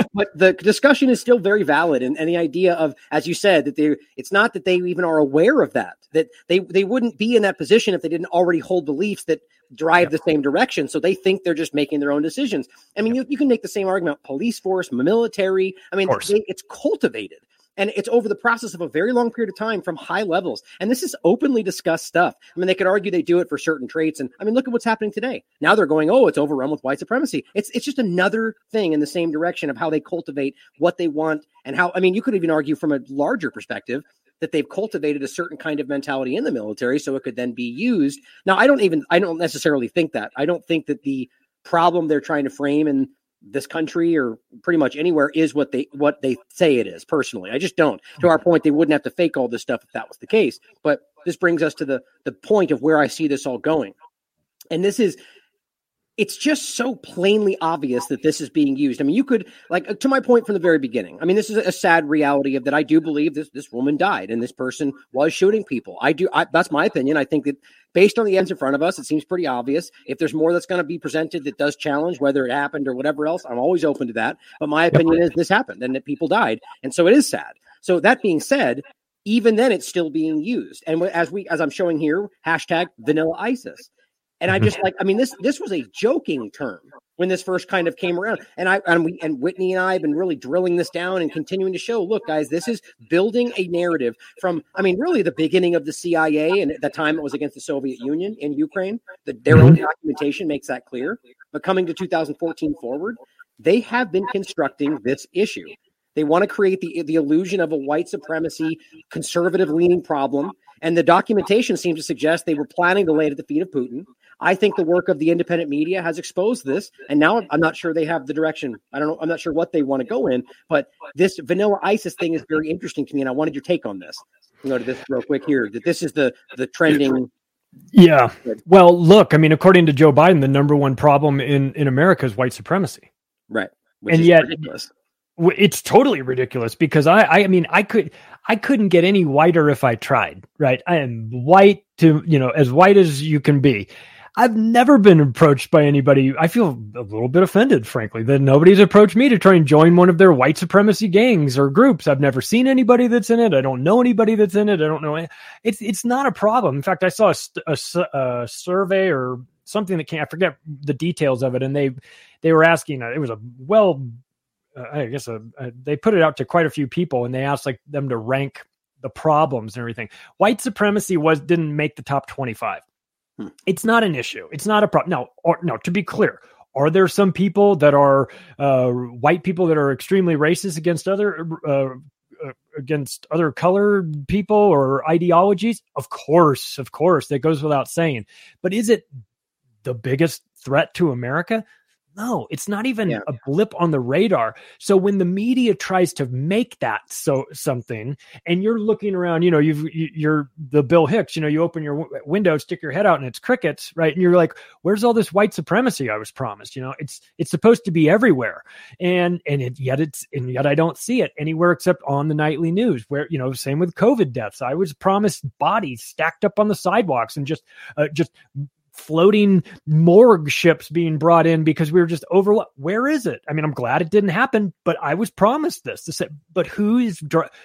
[laughs] but the discussion is still very valid, and, and the idea of, as you said, that they it's not that they even are aware of that that they they wouldn't be in that position if they didn't already hold beliefs that drive the same direction. So they think they're just making their own decisions. I mean, you, you can make the same argument: police force, military. I mean, they, it's cultivated. And it's over the process of a very long period of time from high levels. And this is openly discussed stuff. I mean, they could argue they do it for certain traits. And I mean, look at what's happening today. Now they're going, oh, it's overrun with white supremacy. It's it's just another thing in the same direction of how they cultivate what they want and how I mean, you could even argue from a larger perspective that they've cultivated a certain kind of mentality in the military so it could then be used. Now, I don't even I don't necessarily think that. I don't think that the problem they're trying to frame in this country or pretty much anywhere is what they what they say it is personally. I just don't. To our point they wouldn't have to fake all this stuff if that was the case. But this brings us to the the point of where i see this all going. And this is it's just so plainly obvious that this is being used. I mean, you could like to my point from the very beginning. I mean, this is a sad reality of that. I do believe this this woman died and this person was shooting people. I do. I, that's my opinion. I think that based on the ends in front of us, it seems pretty obvious. If there's more that's going to be presented that does challenge whether it happened or whatever else, I'm always open to that. But my opinion is this happened and that people died, and so it is sad. So that being said, even then, it's still being used. And as we as I'm showing here, hashtag Vanilla ISIS. And I just like, I mean, this this was a joking term when this first kind of came around. And I and we and Whitney and I have been really drilling this down and continuing to show, look, guys, this is building a narrative from, I mean, really the beginning of the CIA and at the time it was against the Soviet Union in Ukraine. The, their own mm-hmm. documentation makes that clear. But coming to 2014 forward, they have been constructing this issue. They want to create the the illusion of a white supremacy, conservative leaning problem. And the documentation seems to suggest they were planning to lay at the feet of Putin. I think the work of the independent media has exposed this, and now I'm not sure they have the direction. I don't know. I'm not sure what they want to go in, but this vanilla ISIS thing is very interesting to me, and I wanted your take on this. You know, to this real quick here. That this is the the trending. Yeah. Well, look. I mean, according to Joe Biden, the number one problem in in America is white supremacy. Right. and yet, ridiculous. it's totally ridiculous because I, I mean, I could, I couldn't get any whiter if I tried. Right. I am white to you know as white as you can be I've never been approached by anybody. I feel a little bit offended, frankly, that nobody's approached me to try and join one of their white supremacy gangs or groups. I've never seen anybody that's in it. I don't know anybody that's in it. I don't know. It's it's not a problem. In fact, I saw a, a, a survey or something that came. I forget the details of it, and they they were asking. Uh, it was a well, uh, I guess a, a, they put it out to quite a few people, and they asked like them to rank the problems and everything. White supremacy was didn't make the top twenty five. Hmm. It's not an issue. It's not a problem. No, or, no. To be clear, are there some people that are uh, white people that are extremely racist against other uh, uh, against other colored people or ideologies? Of course, of course, that goes without saying. But is it the biggest threat to America? No, it's not even yeah. a blip on the radar. So when the media tries to make that so something, and you're looking around, you know, you've you're the Bill Hicks, you know, you open your w- window, stick your head out, and it's crickets, right? And you're like, "Where's all this white supremacy I was promised?" You know, it's it's supposed to be everywhere, and and it, yet it's and yet I don't see it anywhere except on the nightly news. Where you know, same with COVID deaths, I was promised bodies stacked up on the sidewalks and just uh, just floating morgue ships being brought in because we were just overlooked. Where is it? I mean, I'm glad it didn't happen, but I was promised this. To say, but who is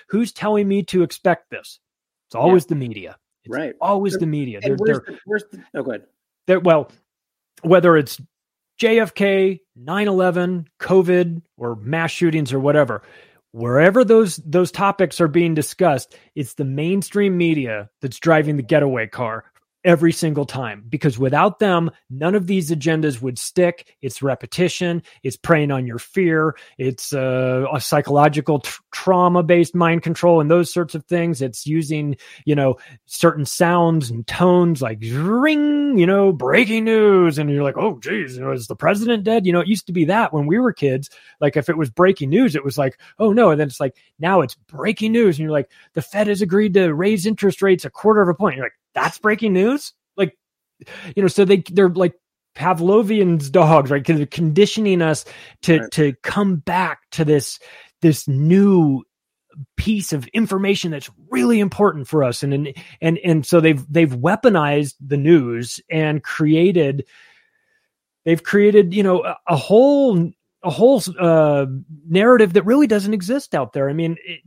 who's telling me to expect this? It's always yeah. the media. It's right. Always the media. They're, where's, they're, the, where's the, oh, go ahead. They're, well, whether it's JFK, 9/11, COVID, or mass shootings or whatever, wherever those those topics are being discussed, it's the mainstream media that's driving the getaway car every single time because without them none of these agendas would stick. It's repetition. It's preying on your fear. It's uh, a psychological tr- trauma based mind control and those sorts of things. It's using you know certain sounds and tones like ring you know breaking news. And you're like oh geez you know, is the president dead? You know it used to be that when we were kids like if it was breaking news it was like oh no. And then it's like now it's breaking news. And you're like the fed has agreed to raise interest rates a quarter of a point. You're like that's breaking news. Like, you know, so they they're like Pavlovian's dogs, right? Because they're conditioning us to right. to come back to this this new piece of information that's really important for us and and and, and so they've they've weaponized the news and created they've created you know a, a whole a whole uh, narrative that really doesn't exist out there i mean it,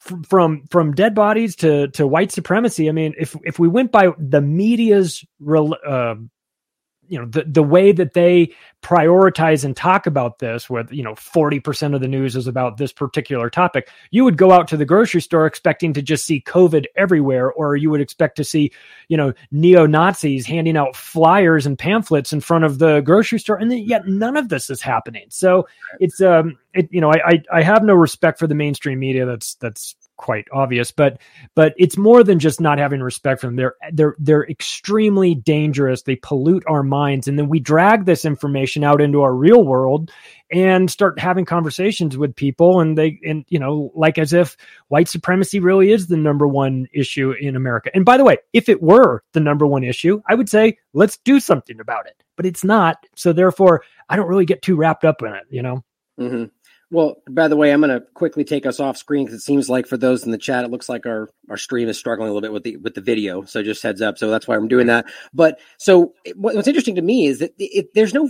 from from dead bodies to to white supremacy. I mean, if if we went by the media's uh, you know the the way that they prioritize and talk about this with you know 40% of the news is about this particular topic you would go out to the grocery store expecting to just see covid everywhere or you would expect to see you know neo-nazis handing out flyers and pamphlets in front of the grocery store and yet none of this is happening. So it's um it you know I, I i have no respect for the mainstream media that's that's quite obvious. But but it's more than just not having respect for them. They're they're they're extremely dangerous. They pollute our minds, and then we drag this information out into our real world and start having conversations with people and they and you know like as if white supremacy really is the number one issue in america and by the way if it were the number one issue i would say let's do something about it but it's not so therefore i don't really get too wrapped up in it you know mm-hmm. Well, by the way, I'm going to quickly take us off screen because it seems like for those in the chat, it looks like our, our stream is struggling a little bit with the with the video. So just heads up. So that's why I'm doing that. But so what's interesting to me is that it, there's no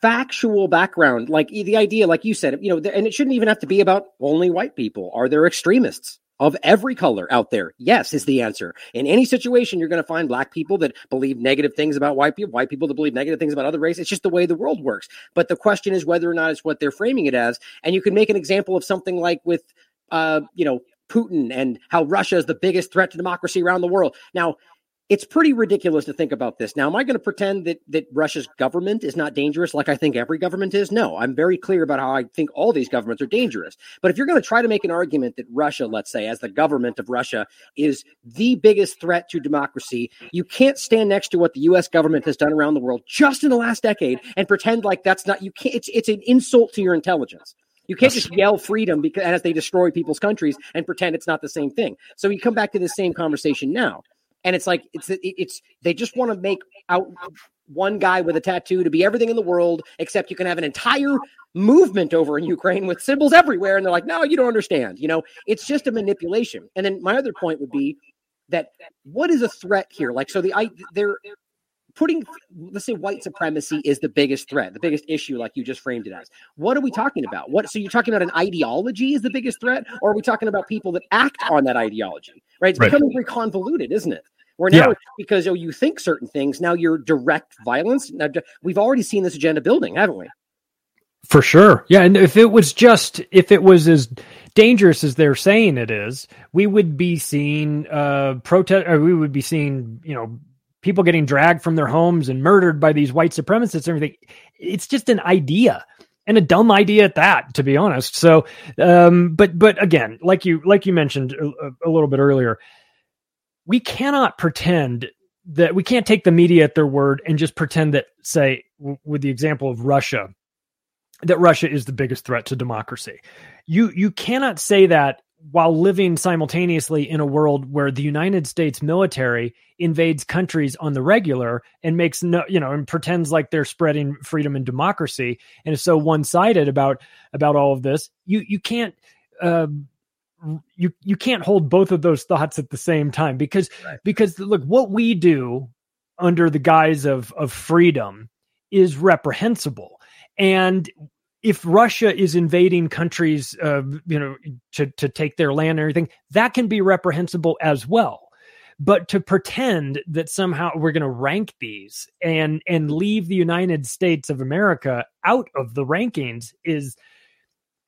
factual background, like the idea, like you said, you know, and it shouldn't even have to be about only white people. Are there extremists? Of every color out there? Yes, is the answer. In any situation, you're going to find black people that believe negative things about white people, white people that believe negative things about other races. It's just the way the world works. But the question is whether or not it's what they're framing it as. And you can make an example of something like with, uh, you know, Putin and how Russia is the biggest threat to democracy around the world. Now, it's pretty ridiculous to think about this. Now, am I going to pretend that that Russia's government is not dangerous like I think every government is? No, I'm very clear about how I think all these governments are dangerous. But if you're going to try to make an argument that Russia, let's say, as the government of Russia, is the biggest threat to democracy, you can't stand next to what the U.S. government has done around the world just in the last decade and pretend like that's not. You can't. It's it's an insult to your intelligence. You can't just yell freedom because as they destroy people's countries and pretend it's not the same thing. So you come back to the same conversation now and it's like it's it's they just want to make out one guy with a tattoo to be everything in the world except you can have an entire movement over in Ukraine with symbols everywhere and they're like no you don't understand you know? It's just a manipulation. And then my other point would be that what is a threat here? Like so the I they're putting let's say white supremacy is the biggest threat the biggest issue like you just framed it as. What are we talking about? What so you're talking about an ideology is the biggest threat or are we talking about people that act on that ideology right? It's right. becoming very convoluted isn't it? Where now yeah. because oh you think certain things now you're direct violence. Now, we've already seen this agenda building haven't we? For sure. Yeah and if it was just if it was as dangerous as they're saying it is we would be seeing uh protest or we would be seeing you know people getting dragged from their homes and murdered by these white supremacists and everything. It's just an idea and a dumb idea at that, to be honest. So, um, but but again, like you like you mentioned a, a little bit earlier, we cannot pretend that we can't take the media at their word and just pretend that, say, w- with the example of Russia, that Russia is the biggest threat to democracy. You you cannot say that while living simultaneously in a world where the United States military invades countries on the regular and makes no, you know, and pretends like they're spreading freedom and democracy and is so one-sided about about all of this, you you can't uh, you you can't hold both of those thoughts at the same time because right. because look what we do under the guise of of freedom is reprehensible and if Russia is invading countries, uh, you know, to to take their land and everything, that can be reprehensible as well. But to pretend that somehow we're going to rank these and and leave the United States of America out of the rankings is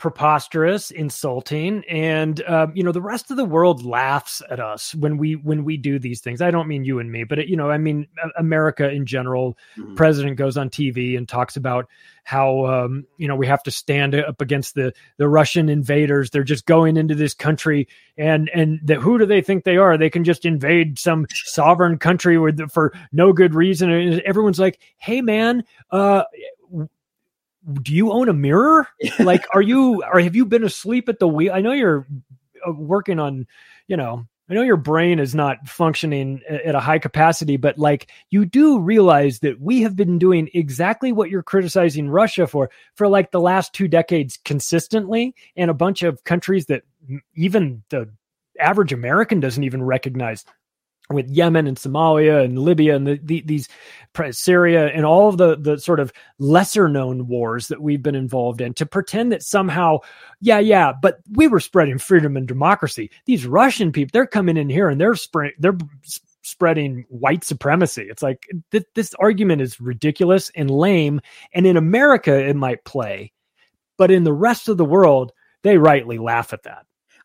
preposterous, insulting, and um, you know the rest of the world laughs at us when we when we do these things. I don't mean you and me, but it, you know, I mean America in general. Mm-hmm. President goes on TV and talks about how um, you know we have to stand up against the the Russian invaders. They're just going into this country, and and the, who do they think they are? They can just invade some sovereign country with for no good reason. And everyone's like, "Hey, man, uh, do you own a mirror? [laughs] like, are you or have you been asleep at the wheel? I know you're uh, working on, you know, I know your brain is not functioning at a high capacity, but like you do realize that we have been doing exactly what you're criticizing Russia for for like the last two decades consistently, and a bunch of countries that even the average American doesn't even recognize with Yemen and Somalia and Libya and the, the, these Syria and all of the the sort of lesser known wars that we've been involved in to pretend that somehow yeah yeah but we were spreading freedom and democracy. These Russian people they're coming in here and they're spreading they're spreading white supremacy. It's like th- this argument is ridiculous and lame and in America it might play but in the rest of the world they rightly laugh at that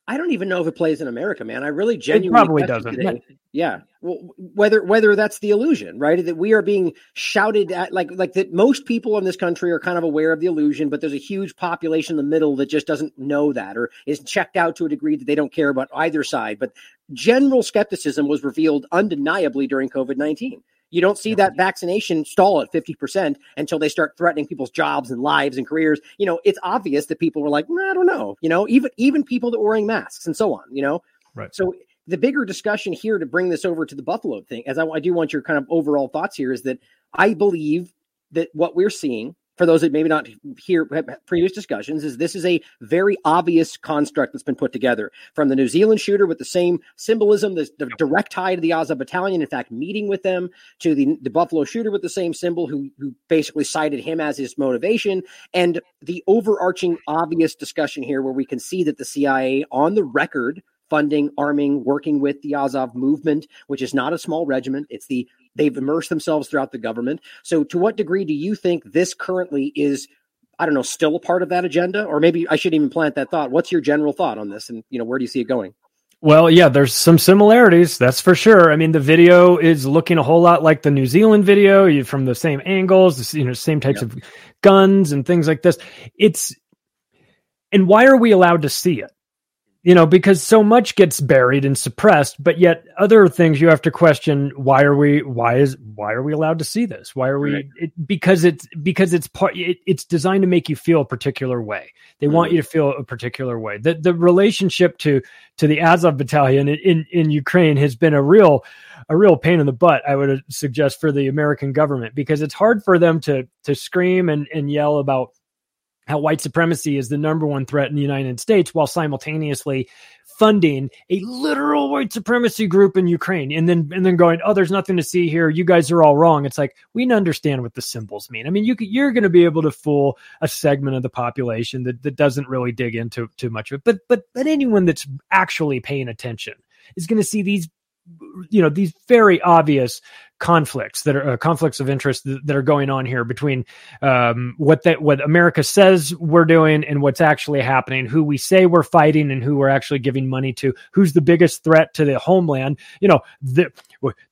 I don't even know if it plays in America, man. I really genuinely It probably doesn't. today. Yeah, well, whether whether that's the illusion, right? That we are being shouted at, like like that. Most people in this country are kind of aware of the illusion, but there's a huge population in the middle that just doesn't know that or is checked out to a degree that they don't care about either side. But general skepticism was revealed undeniably during COVID nineteen. You don't see that vaccination stall at 50% until they start threatening people's jobs and lives and careers. You know, it's obvious that people were like, nah, I don't know, you know, even even people that were wearing masks and so on, you know. Right. So the bigger discussion here to bring this over to the Buffalo thing, as I, I do want your kind of overall thoughts here, is that I believe that what we're seeing, for those that maybe not hear previous discussions, is this is a very obvious construct that's been put together from the New Zealand shooter with the same symbolism, the, the direct tie to the Azov Battalion, in fact, meeting with them, to the, the Buffalo shooter with the same symbol, who who basically cited him as his motivation, and the overarching obvious discussion here, where we can see that the CIA on the record funding, arming, working with the Azov movement, which is not a small regiment. It's the they've immersed themselves throughout the government. So, to what degree do you think this currently is? I don't know, still a part of that agenda, or maybe I shouldn't even plant that thought. What's your general thought on this, and you know, where do you see it going? Well, yeah, there's some similarities, that's for sure. I mean, the video is looking a whole lot like the New Zealand video, you from the same angles, you know, same types of guns and things like this. It's and why are we allowed to see it? You know, because so much gets buried and suppressed, but yet other things you have to question. Why are we? Why is? Why are we allowed to see this? Why are we? Right. It, because it's because it's part. It, it's designed to make you feel a particular way. They want mm-hmm. you to feel a particular way. The the relationship to to the Azov battalion in, in in Ukraine has been a real a real pain in the butt. I would suggest for the American government because it's hard for them to to scream and and yell about how white supremacy is the number one threat in the United States while simultaneously funding a literal white supremacy group in Ukraine and then and then going oh there's nothing to see here. You guys are all wrong. It's like we understand what the symbols mean. I mean you you're going to be able to fool a segment of the population that, that doesn't really dig into too much of it. But but but anyone that's actually paying attention is going to see these you know these very obvious conflicts that are uh, conflicts of interest th- that are going on here between um, what that what America says we're doing and what's actually happening, who we say we're fighting and who we're actually giving money to, who's the biggest threat to the homeland. You know, the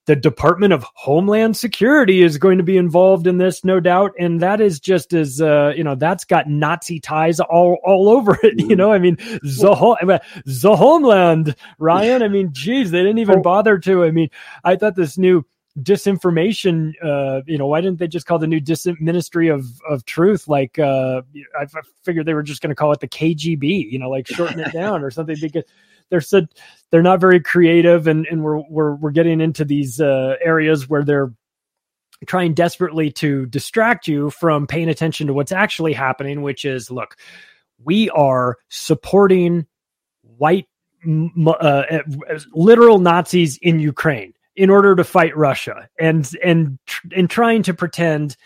the Department of Homeland Security is going to be involved in this, no doubt, and that is just as uh, you know that's got Nazi ties all all over it. [laughs] You know, I mean, the, the homeland, Ryan. I mean, [laughs] geez, they didn't even bother to. I mean, I thought this new disinformation uh you know why didn't they just call the new dis- ministry of of truth like uh i, figured they were just going to call it the kgb you know like shorten it down or something because they're said they're not very creative and and we're we're we're getting into these uh areas where they're trying desperately to distract you from paying attention to what's actually happening which is look we are supporting white uh, literal nazis in ukraine in order to fight Russia and and and trying to pretend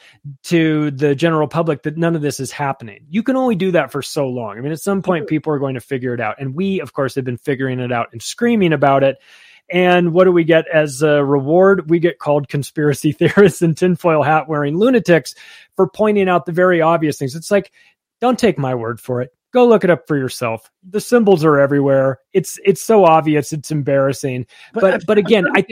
to the general public that none of this is happening. You can only do that for so long. I mean, at some point, people are going to figure it out, and we, of course, have been figuring it out and screaming about it. And what do we get as a reward? We get called conspiracy [laughs] theorists and tinfoil hat wearing lunatics for pointing out the very obvious things. It's like, don't take my word for it go look it up for yourself the symbols are everywhere it's it's so obvious it's embarrassing but but, but again i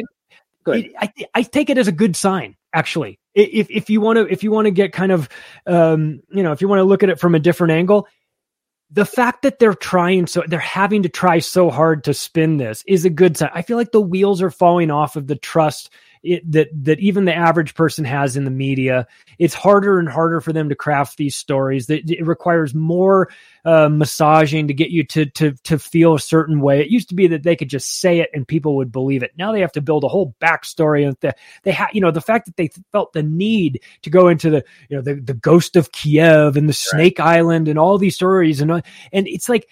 it, I, I take it as a good sign actually. If if you want to if you want to get kind of um you know if you want to look at it from a different angle the fact that they're trying so they're having to try so hard to spin this is a good sign. I feel like the wheels are falling off of the trust it, that that even the average person has in the media. It's harder and harder for them to craft these stories. That it requires more uh, massaging to get you to to to feel a certain way. It used to be that they could just say it and people would believe it. Now they have to build a whole backstory, and the, they have you know the fact that they felt the need to go into the you know the the ghost of Kiev and the Snake right. Island and all these stories and and it's like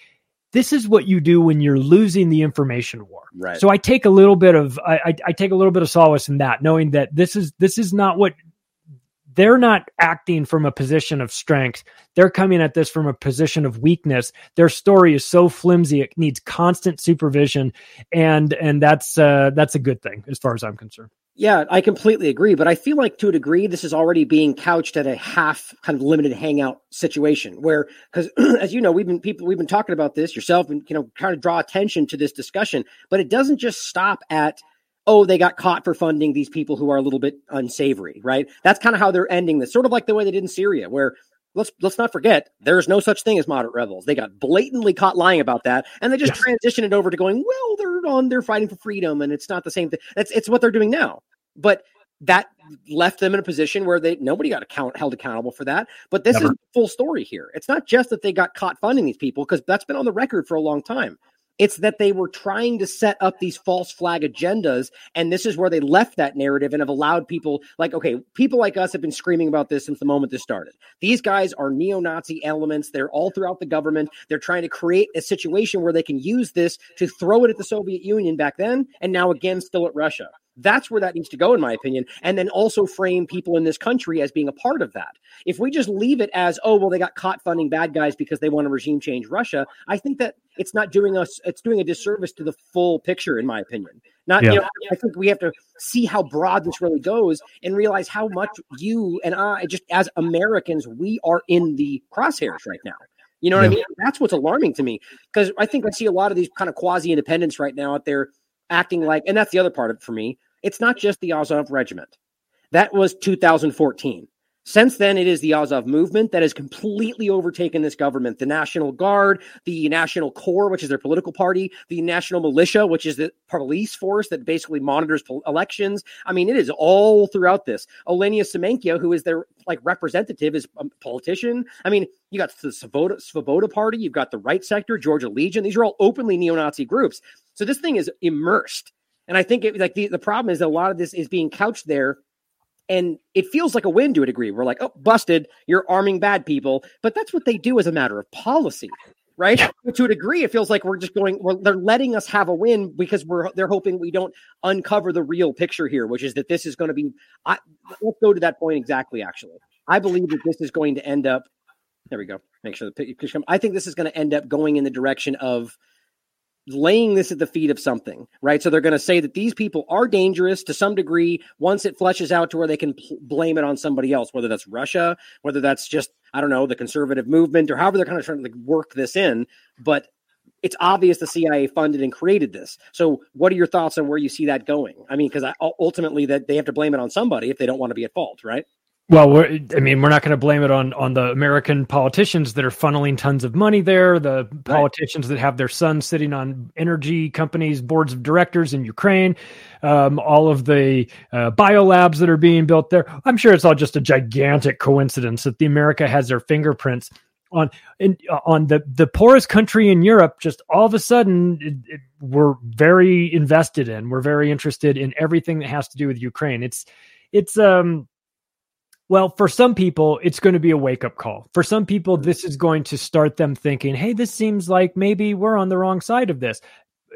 this is what you do when you're losing the information war. Right. So I take a little bit of I, I, I take a little bit of solace in that, knowing that this is this is not what they're not acting from a position of strength. They're coming at this from a position of weakness. Their story is so flimsy; it needs constant supervision, and and that's uh, that's a good thing as far as I'm concerned. Yeah, I completely agree. But I feel like to a degree, this is already being couched at a half kind of limited hangout situation where, because [clears throat] as you know, we've been people, we've been talking about this yourself and, you know, trying to draw attention to this discussion, but it doesn't just stop at, oh, they got caught for funding these people who are a little bit unsavory, right? That's kind of how they're ending this, sort of like the way they did in Syria, where let's let's not forget there's no such thing as moderate rebels. They got blatantly caught lying about that, and they just yes. transitioned it over to going, well, they're on, they're fighting for freedom, and it's not the same thing. It's it's what they're doing now, but that left them in a position where they nobody got account held accountable for that. But this Never. is the full story here. It's not just that they got caught funding these people because that's been on the record for a long time. It's that they were trying to set up these false flag agendas. And this is where they left that narrative and have allowed people like, okay, people like us have been screaming about this since the moment this started. These guys are neo Nazi elements. They're all throughout the government. They're trying to create a situation where they can use this to throw it at the Soviet Union back then and now again still at Russia. That's where that needs to go, in my opinion. And then also frame people in this country as being a part of that. If we just leave it as, oh, well, they got caught funding bad guys because they want to regime change Russia, I think that it's not doing us, it's doing a disservice to the full picture, in my opinion. Not, yeah. you know, I think we have to see how broad this really goes and realize how much you and I, just as Americans, we are in the crosshairs right now. You know what yeah. I mean? That's what's alarming to me because I think I see a lot of these kind of quasi independents right now out there acting like, and that's the other part of it for me. It's not just the Azov regiment. That was 2014. Since then, it is the Azov movement that has completely overtaken this government. The National Guard, the National Corps, which is their political party, the National Militia, which is the police force that basically monitors elections. I mean, it is all throughout this. Olena Semenko, who is their like representative, is a politician. I mean, you got the Svoboda, Svoboda Party, you've got the Right Sector, Georgia Legion. These are all openly neo-Nazi groups. So this thing is immersed and I think it, like the, the problem is that a lot of this is being couched there and it feels like a win to a degree. We're like, oh, busted, you're arming bad people. But that's what they do as a matter of policy, right? to a degree, it feels like we're just going, we're, they're letting us have a win because we're they're hoping we don't uncover the real picture here, which is that this is going to be. I, let's go to that point exactly. Actually, I believe that this is going to end up. There we go. Make sure the picture. I think this is going to end up going in the direction of laying this at the feet of something, right? So they're going to say that these people are dangerous to some degree once it fleshes out to where they can pl- blame it on somebody else, whether that's Russia, whether that's just, I don't know, the conservative movement or however they're kind of trying to work this in. But it's obvious the CIA funded and created this. So what are your thoughts on where you see that going? I mean, because ultimately that they have to blame it on somebody if they don't want to be at fault, right? Well, I mean, we're not going to blame it on on the American politicians that are funneling tons of money there. The politicians right. that have their sons sitting on energy companies' boards of directors in Ukraine. Um, all of the uh, biolabs that are being built there. I'm sure it's all just a gigantic coincidence that the America has their fingerprints on in, uh, on the the poorest country in Europe. Just all of a sudden, it, it, we're very invested in. We're very interested in everything that has to do with Ukraine. It's it's um well, for some people, it's going to be a wake up call. For some people, this is going to start them thinking, hey, this seems like maybe we're on the wrong side of this.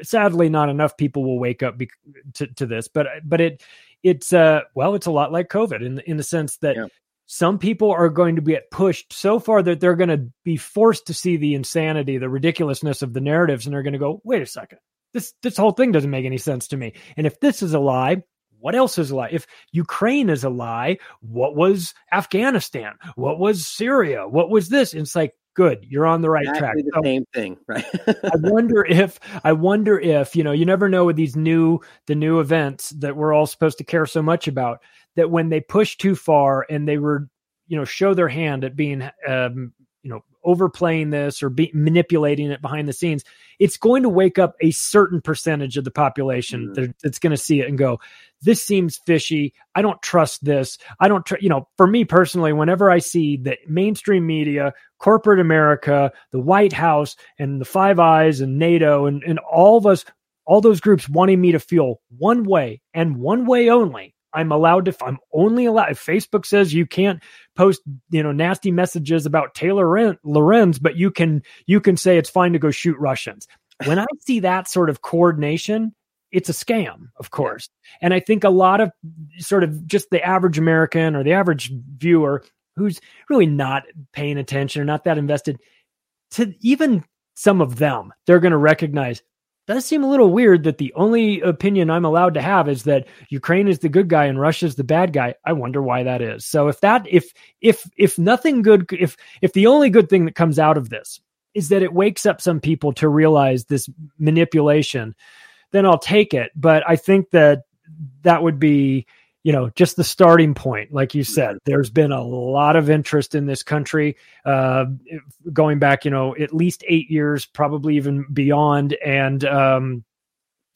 Sadly, not enough people will wake up be- to, to this, but but it it's uh well, it's a lot like COVID in in the sense that yeah. some people are going to get pushed so far that they're going to be forced to see the insanity, the ridiculousness of the narratives, and they're going to go, wait a second, this this whole thing doesn't make any sense to me. And if this is a lie, what else is a lie? If Ukraine is a lie, what was Afghanistan? What was Syria? What was this? And it's like, good, you're on the right exactly track. The so, same thing, [laughs] right? I wonder if I wonder if you know you never know with these new the new events that we're all supposed to care so much about that when they push too far and they were you know show their hand at being um, you know overplaying this or be manipulating it behind the scenes it's going to wake up a certain percentage of the population mm. that, that's going to see it and go this seems fishy i don't trust this i don't tr-. you know for me personally whenever i see that mainstream media corporate america the white house and the five eyes and nato and, and all of us all those groups wanting me to feel one way and one way only I'm allowed to. I'm only allowed. If Facebook says you can't post, you know, nasty messages about Taylor Lorenz, but you can you can say it's fine to go shoot Russians. When I see that sort of coordination, it's a scam, of course. And I think a lot of sort of just the average American or the average viewer who's really not paying attention or not that invested to even some of them, they're going to recognize does seem a little weird that the only opinion I'm allowed to have is that Ukraine is the good guy and Russia's the bad guy. I wonder why that is. So if that if if if nothing good if if the only good thing that comes out of this is that it wakes up some people to realize this manipulation, then I'll take it. But I think that that would be you know just the starting point like you said there's been a lot of interest in this country uh, going back you know at least eight years probably even beyond and um,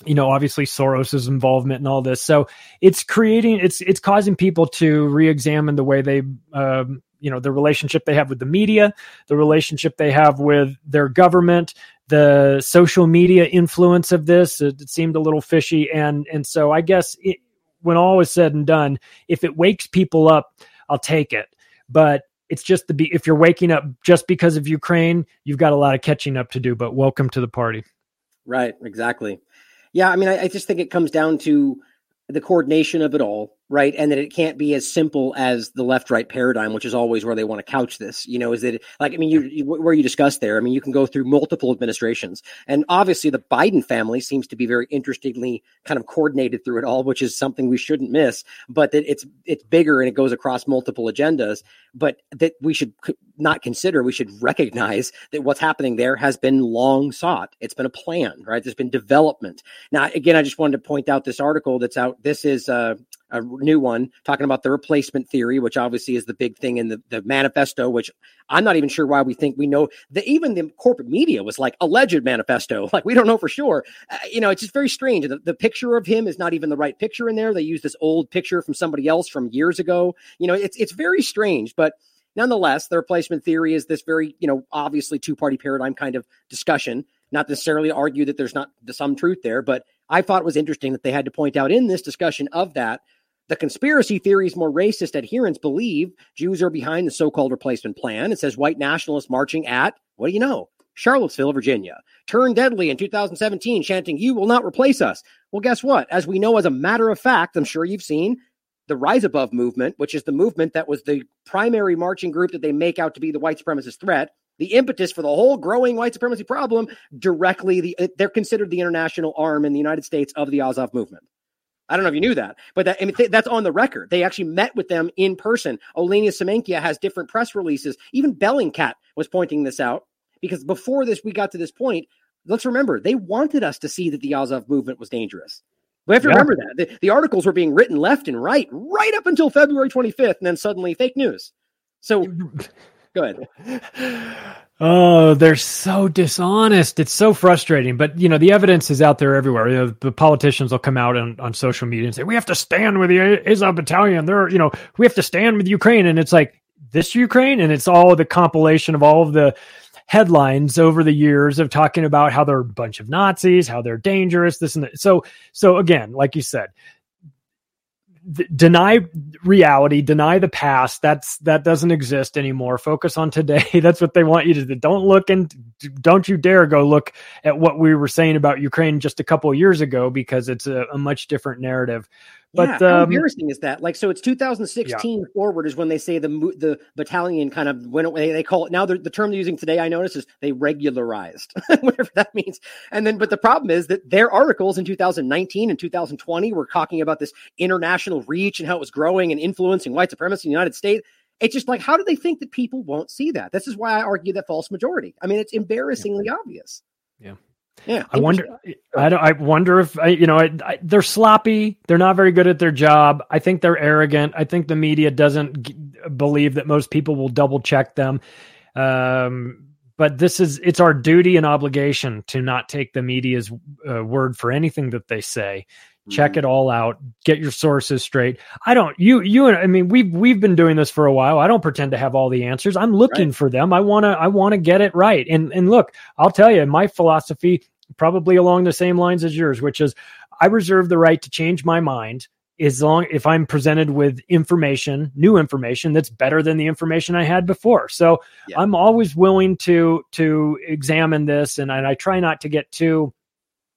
you know obviously soros's involvement in all this. So it's creating it's it's causing people to re-examine the way they um, you know the relationship they have with the media the relationship they have with their government the social media influence of this it, it seemed a little fishy and and so i guess it, when all is said and done, if it wakes people up, I'll take it. But it's just the be if you're waking up just because of Ukraine, you've got a lot of catching up to do. But welcome to the party. Right, exactly. Yeah, I mean, I, I just think it comes down to the coordination of it all, right? And that it can't be as simple as the left right paradigm, which is always where they want to couch this. You know, is that like, I mean, you, you, where you discussed there, I mean, you can go through multiple administrations. And obviously, the Biden family seems to be very interestingly kind of coordinated through it all, which is something we shouldn't miss. But that it's it's bigger and it goes across multiple agendas. But that we should not consider, we should recognize that what's happening there has been long sought. It's been a plan, right? There's been development. Now, again, I just wanted to point out this article that's out. This is uh, a new one talking about the replacement theory, which obviously is the big thing in the, the manifesto, which I'm not even sure why we think we know that even the corporate media was like alleged manifesto. [laughs] Like we don't know for sure. Uh, you know, it's just very strange. The, the picture of him is not even the right picture in there. They use this old picture from somebody else from years ago. You know, it's, it's very strange, but nonetheless, the replacement theory is this very, you know, obviously two party paradigm kind of discussion. Not necessarily argue that there's not some truth there, but I thought it was interesting that they had to point out in this discussion of that the conspiracy theory's more racist adherents believe Jews are behind the so called replacement plan. It says white nationalists marching at, what do you know? Charlottesville, Virginia. Turned deadly in 2017, chanting, You will not replace us. Well, guess what? As we know, as a matter of fact, I'm sure you've seen the Rise Above movement, which is the movement that was the primary marching group that they make out to be the white supremacist threat. The impetus for the whole growing white supremacy problem directly, the, they're considered the international arm in the United States of the Azov movement. I don't know if you knew that, but that, I mean, th- that's on the record. They actually met with them in person. Olena Semenyaka has different press releases. Even Bellingcat was pointing this out because before this, we got to this point. Let's remember, they wanted us to see that the Azov movement was dangerous. We have to yeah. remember that. The, the, articles were being written left and right, right up until February 25th, and then suddenly fake news. So, [laughs] go ahead. Oh, they're so dishonest. It's so frustrating. But you know, the evidence is out there everywhere. You know, the politicians will come out on, on social media and say, "We have to stand with the Azov battalion." They're, you know, we have to stand with Ukraine, and it's like this Ukraine, and it's all the compilation of all of the headlines over the years of talking about how they're a bunch of Nazis, how they're dangerous, this and that. So, so again, like you said, deny reality, deny the past. That's that doesn't exist anymore. Focus on today. [laughs] That's what they want you to do. Don't look and don't you dare go look at what we were saying about Ukraine just a couple years ago because it's a, a much different narrative. But yeah, how um, embarrassing is that? Like, so it's 2016 yeah. forward is when they say the the battalion kind of went away. They call it now. The, term they're using today, I notice, is they regularized, [laughs] whatever that means. And then, but the problem is that their articles in 2019 and 2020 were talking about this international reach and how it was growing and influencing white supremacy in the United States. It's just like, how do they think that people won't see that? This is why I argue that false majority. I mean, it's embarrassingly yeah. obvious. Yeah. Yeah, I wonder. I don't. I wonder if I, you know. I, I, they're sloppy. They're not very good at their job. I think they're arrogant. I think the media doesn't g- believe that most people will double check them. Um, but this is it's our duty and obligation to not take the media's uh, word for anything that they say check mm-hmm. it all out. Get your sources straight. I don't you you and i mean we've we've been doing this for a while. I don't pretend to have all the answers. I'm looking right. for them. I want to i want to get it right. And and look i'll tell you my philosophy probably along the same lines as yours which is i reserve the right to change my mind as long if i'm presented with information new information that's better than the information i had before. So yeah. i'm always willing to to examine this and, and i try not to get too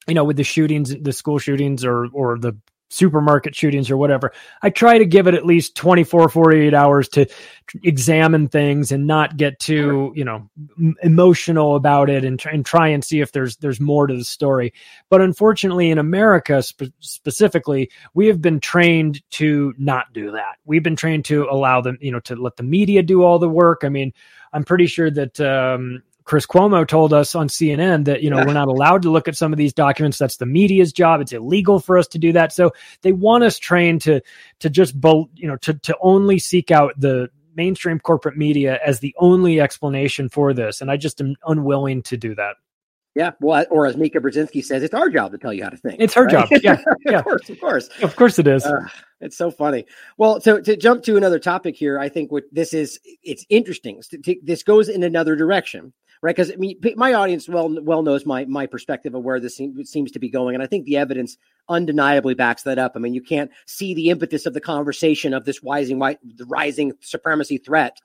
you know, with the shootings, the school shootings, or or the supermarket shootings or whatever. I try to give it at least 24, 48 hours to examine things and not get too, you know, emotional about it and try, and try and see if there's there's more to the story. But unfortunately in America spe- specifically, we have been trained to not do that. We've been trained to allow them, you know, to let the media do all the work. I mean, I'm pretty sure that um, Chris Cuomo told us on CNN that you know we're not allowed to look at some of these documents. That's the media's job. It's illegal for us to do that. So they want us trained to to just you know to to only seek out the mainstream corporate media as the only explanation for this, and I just am unwilling to do that. Yeah, well, or as Mika Brzezinski says, it's our job to tell you how to think. It's her right? job. Yeah, [laughs] yeah, of course, of course, of course, it is. Uh, it's so funny. Well, so to jump to another topic here, I think what this is, it's interesting. This goes in another direction right? Because I mean, my audience well well knows my my perspective of where this seems, to be going, and I think the evidence undeniably backs that up. I mean, you can't see the impetus of the conversation of this rising the rising supremacy threat,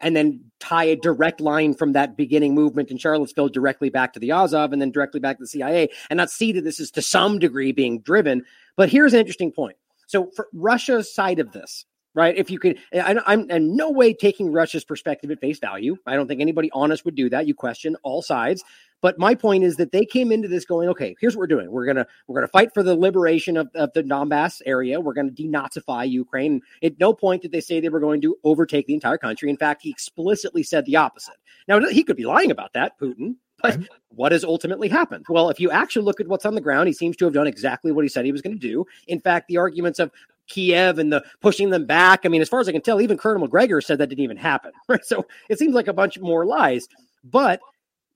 and then tie a direct line from that beginning movement in Charlottesville directly back to the Azov, and then directly back to the CIA, and not see that this is to some degree being driven. But here's an interesting point. So, for Russia's side of this, right? If you could, I, am in no way taking Russia's perspective at face value. I don't think anybody honest would do that. You question all sides. But my point is that they came into this going, okay, here's what we're doing. We're gonna we're gonna fight for the liberation of, of the Donbass area. We're gonna denazify Ukraine. At no point did they say they were going to overtake the entire country. In fact, he explicitly said the opposite. Now he could be lying about that, Putin. But what has ultimately happened? Well, if you actually look at what's on the ground, he seems to have done exactly what he said he was going to do. In fact, the arguments of Kiev and the pushing them back. I mean, as far as I can tell, even Colonel Macgregor said that didn't even happen. [laughs] Right. So it seems like a bunch more lies. But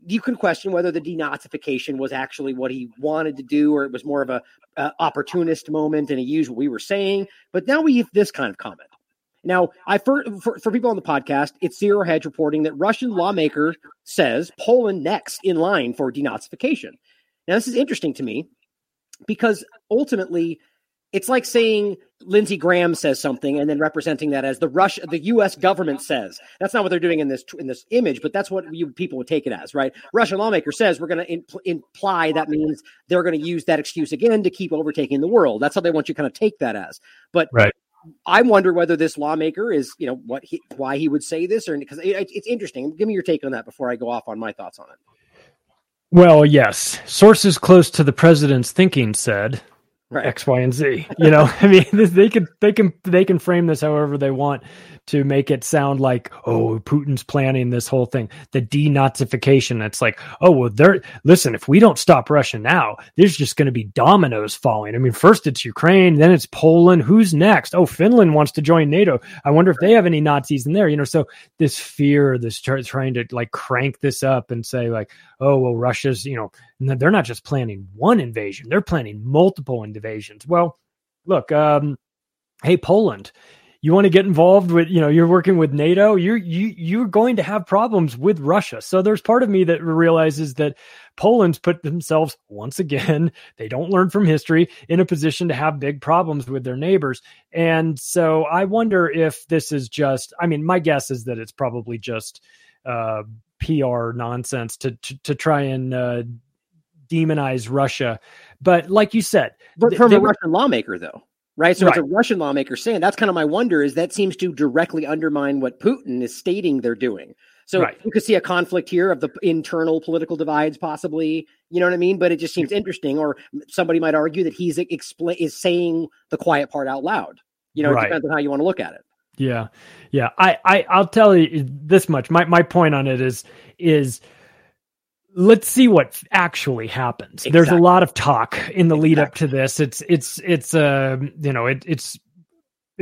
you can question whether the denazification was actually what he wanted to do, or it was more of a, a opportunist moment, and he used what we were saying. But now we have this kind of comment. Now, I for, for, for people on the podcast, it's Zero Hedge reporting that Russian lawmaker says Poland next in line for denazification. Now, this is interesting to me because ultimately it's like saying Lindsey Graham says something and then representing that as the Rush, the U.S. government says. That's not what they're doing in this in this image, but that's what you people would take it as, right? Russian lawmaker says we're going to impl- imply that means they're going to use that excuse again to keep overtaking the world. That's how they want you to kind of take that as. But right. I wonder whether this lawmaker is, you know, what he, why he would say this, or because it, it's interesting. Give me your take on that before I go off on my thoughts on it. Well, yes, sources close to the president's thinking said right. X, Y, and Z. You know, [laughs] I mean, they can they can they can frame this however they want to make it sound like, oh, Putin's planning this whole thing, the denazification. It's like, oh, well, they're listen. If we don't stop Russia now, there's just going to be dominoes falling. I mean, first it's Ukraine, then it's Poland. Who's next? Oh, Finland wants to join NATO. I wonder if they have any Nazis in there. You know, so this fear, this trying to like crank this up and say like, oh, well, Russia's, you know, they're not just planning one invasion; they're planning multiple invasions. Well, look, um, hey, Poland you want to get involved with you know you're working with nato you're you you're going to have problems with russia. So there's part of me that realizes that poland's put themselves once again [laughs] they don't learn from history in a position to have big problems with their neighbors. And so i wonder if this is just i mean my guess is that it's probably just uh, pr nonsense to, to, to try and uh, demonize russia. But like you said but from a russian lawmaker though right? So right. it's a Russian lawmaker saying that's kind of my wonder is that seems to directly undermine what Putin is stating they're doing. So right. you could see a conflict here of the internal political divides, possibly. You know what I mean? But it just seems interesting. Or somebody might argue that he's explain is saying the quiet part out loud. You know, right. it depends on how you want to look at it. Yeah, yeah. I, I I'll tell you this much. My my point on it is is let's see what actually happens. Exactly. There's a lot of talk in the lead up to this. It's it's it's uh you know it, it's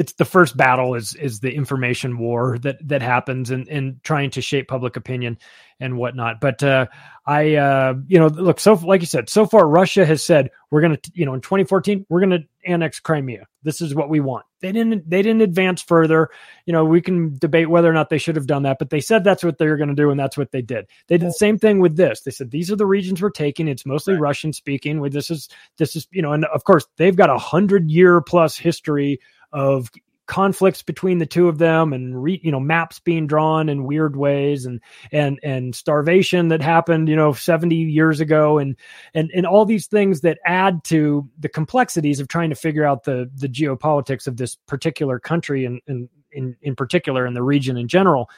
it's the first battle is is the information war that that happens and and trying to shape public opinion and whatnot. But uh, I uh, you know look so like you said so far Russia has said we're gonna you know in 2014 we're gonna annex Crimea. This is what we want. They didn't they didn't advance further. You know we can debate whether or not they should have done that, but they said that's what they were going to do and that's what they did. They did the same thing with this. They said these are the regions we're taking. It's mostly right. Russian speaking. With this is this is you know and of course they've got a hundred year plus history of conflicts between the two of them and re, you know maps being drawn in weird ways and and and starvation that happened you know 70 years ago and and and all these things that add to the complexities of trying to figure out the the geopolitics of this particular country and, and in in particular in the region in general.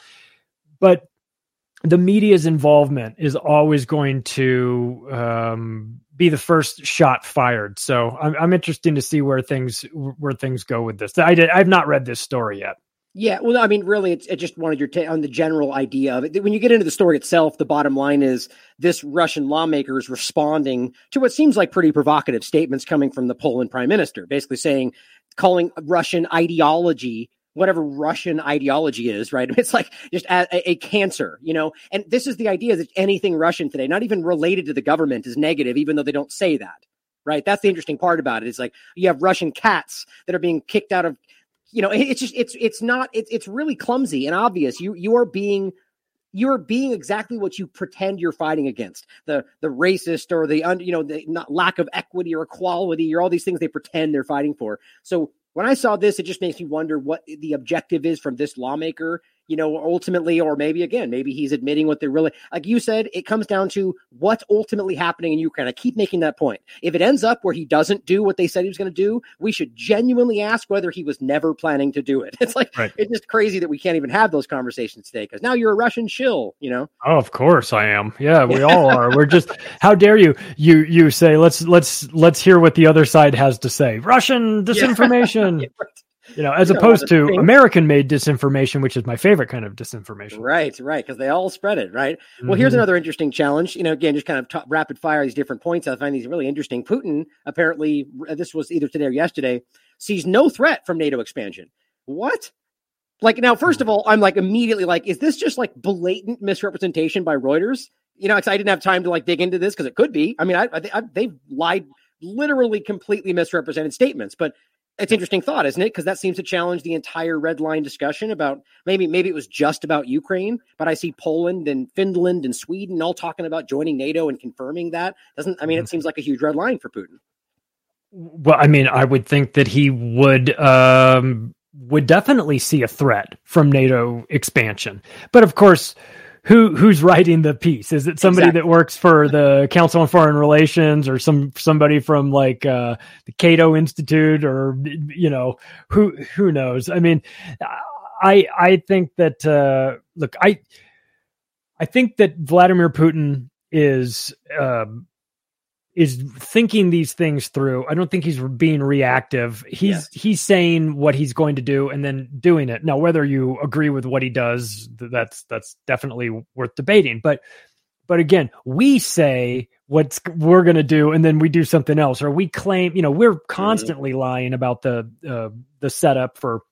But the media's involvement is always going to um, be the first shot fired. So I'm, I'm interested to see where things where things go with this. I did I've not read this story yet. Yeah, well, I mean, really, it's, just wanted your take on the general idea of it. When you get into the story itself, the bottom line is this Russian lawmaker is responding to what seems like pretty provocative statements coming from the Poland prime minister, basically saying, calling Russian ideology whatever Russian ideology is, right? [laughs] It's like just a, a, cancer, you know? And this is the idea that anything Russian today, not even related to the government, is negative, even though they don't say that, right? That's the interesting part about it. It's like you have Russian cats that are being kicked out of, you know, it's just, it's, it's not, it's, it's really clumsy and obvious. You, you are being, you're being exactly what you pretend you're fighting against the the racist or the un, you know the not lack of equity or equality or all these things they pretend they're fighting for so when I saw this, it just makes me wonder what the objective is from this lawmaker you know, ultimately, or maybe again, maybe he's admitting what they're really like you said, it comes down to what's ultimately happening in Ukraine. I keep making that point. If it ends up where he doesn't do what they said he was going to do, we should genuinely ask whether he was never planning to do it. [laughs] It's like right. it's just crazy that we can't even have those conversations today because now you're a Russian shill, you know. Oh, of course I am. Yeah, we all are. We're just [laughs] how dare you you you say let's let's let's hear what the other side has to say. Russian [laughs] disinformation. Yeah. You know, as opposed to American made disinformation, which is my favorite kind of disinformation. Right, right. Because they all spread it, right? Mm-hmm. Well, here's mm-hmm. another interesting challenge. You know, again, just kind of t- rapid fire these different points. I find these really interesting. Putin, apparently, this was either today or yesterday, sees no threat from NATO expansion. What? Like, now, first of all, I'm like immediately like, is this just like blatant misrepresentation by Reuters? You know, I didn't have time to like dig into this because it could be. I mean, I, I, I, they've lied literally completely misrepresented statements. But it's interesting thought, isn't it? Because that seems to challenge the entire red line discussion about maybe maybe it was just about Ukraine, but I see Poland and Finland and Sweden all talking about joining NATO and confirming that. Doesn't I mean it mm-hmm. seems like a huge red line for Putin. Well, I mean, I would think that he would um would definitely see a threat from NATO expansion. But of course, who who's writing the piece? Is it somebody exactly. that works for the Council on Foreign Relations or some somebody from like uh, the Cato Institute or you know who who knows? I mean, I I think that uh, look I I think that Vladimir Putin is um, is thinking these things through. I don't think he's being reactive. He's yeah. he's saying what he's going to do and then doing it. Now, whether you agree with what he does, that's that's definitely worth debating. But but again, we say what we're going to do and then we do something else, or we claim. You know, we're constantly mm-hmm. lying about the uh, the setup for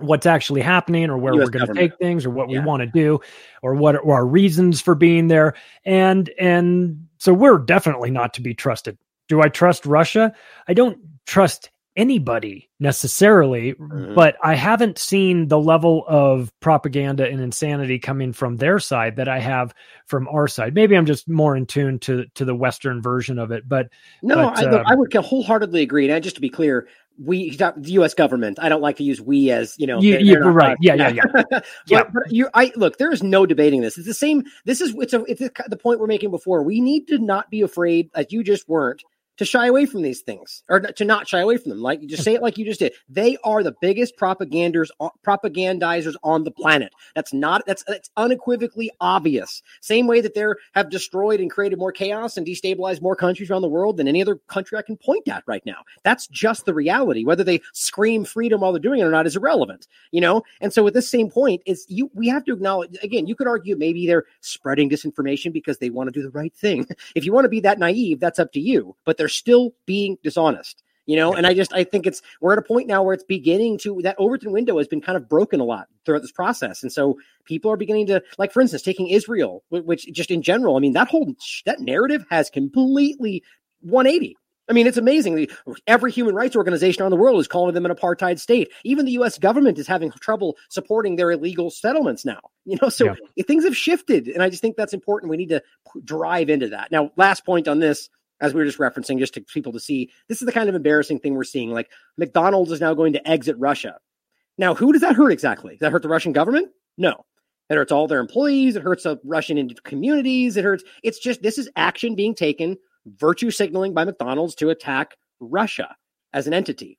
what's actually happening or where US we're going to take things or what yeah. we want to do or what are our reasons for being there. And and so we're definitely not to be trusted. Do i trust russia? I don't trust anybody necessarily mm-hmm. but i haven't seen the level of propaganda and insanity coming from their side that i have from our side. Maybe i'm just more in tune to to the western version of it but no but, I, uh, I would wholeheartedly agree. And just to be clear we the U.S. government. I don't like to use we as you know. You, they're, they're right. Yeah, yeah, yeah. [laughs] but, yeah. But you, I look. There is no debating this. It's the same. This is it's a it's the point we're making before. We need to not be afraid, as you just weren't, to shy away from these things or to not shy away from them. Like you just say it like you just did. They are the biggest propaganders, uh, propagandizers on the planet. That's not that's that's unequivocally obvious. Same way that they have destroyed and created more chaos and destabilized more countries around the world than any other country I can point at right now. That's just the reality. Whether they scream freedom while they're doing it or not is irrelevant. You know. And so at this same point, is you we have to acknowledge again. You could argue maybe they're spreading disinformation because they want to do the right thing. [laughs] If you want to be that naive, that's up to you. But they're still being dishonest you know and i just i think it's we're at a point now where it's beginning to that overton window has been kind of broken a lot throughout this process and so people are beginning to like for instance taking israel which just in general i mean that whole that narrative has completely 180 I mean, it's amazing. Every human rights organization around the world is calling them an apartheid state. Even the U.S. government is having trouble supporting their illegal settlements now. You know, so yeah. things have shifted, and I just think that's important. We need to drive into that. Now, last point on this: as we were just referencing, just to people to see, this is the kind of embarrassing thing we're seeing. Like McDonald's is now going to exit Russia. Now, who does that hurt exactly? Does that hurt the Russian government? No. It hurts all their employees. It hurts the Russian communities. It hurts. It's just this is action being taken, virtue signaling by McDonald's to attack Russia as an entity.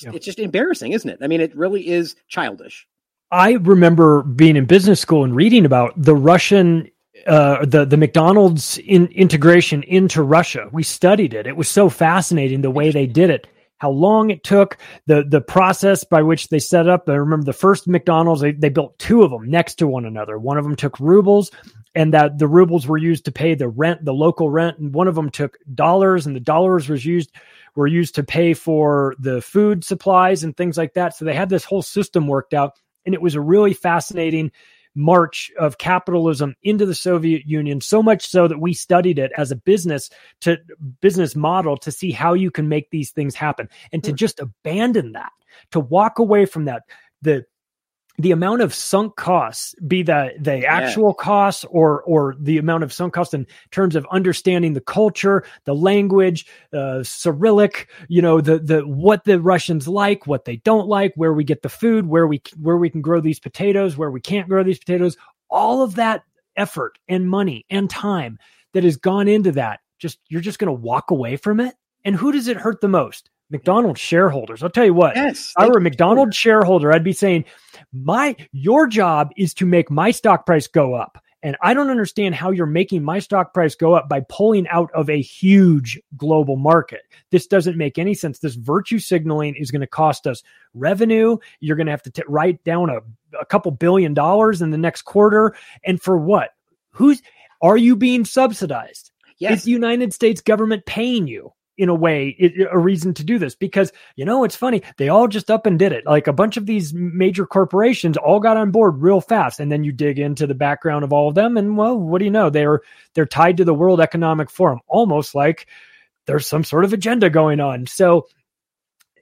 Yeah. it's just embarrassing, isn't it? I mean, it really is childish. I remember being in business school and reading about the Russian, uh, the the McDonald's in, integration into Russia. We studied it. It was so fascinating the way they did it, how long it took, the the process by which they set up. I remember the first McDonald's. They they built two of them next to one another. One of them took rubles, and that the rubles were used to pay the rent, the local rent, and one of them took dollars, and the dollars was used were used to pay for the food supplies and things like that. So they had this whole system worked out and it was a really fascinating march of capitalism into the Soviet Union so much so that we studied it as a business to business model to see how you can make these things happen and to hmm. just abandon that to walk away from that the the amount of sunk costs be that the actual costs or or the amount of sunk costs in terms of understanding the culture the language uh, cyrillic you know the the what the russians like what they don't like where we get the food where we where we can grow these potatoes where we can't grow these potatoes. All of that effort and money and time that has gone into that just you're just going to walk away from it? And who does it hurt the most mcdonald's shareholders i'll tell you what Yes. if I were a. McDonald's shareholder, I'd be saying, my your job is to make my stock price go up. And I don't understand how you're making my stock price go up by pulling out of a huge global market. This doesn't make any sense. This virtue signaling is going to cost us revenue. You're going to have to t- write down a, a couple billion dollars in the next quarter. And for what? Who's are you being subsidized? Yes. It's the United States government paying you in a way, it, a reason to do this because you know it's funny. They all just up and did it. Like a bunch of these major corporations all got on board real fast, and then you dig into the background of all of them, and well, what do you know? They're they're tied to the World Economic Forum, almost like there's some sort of agenda going on. So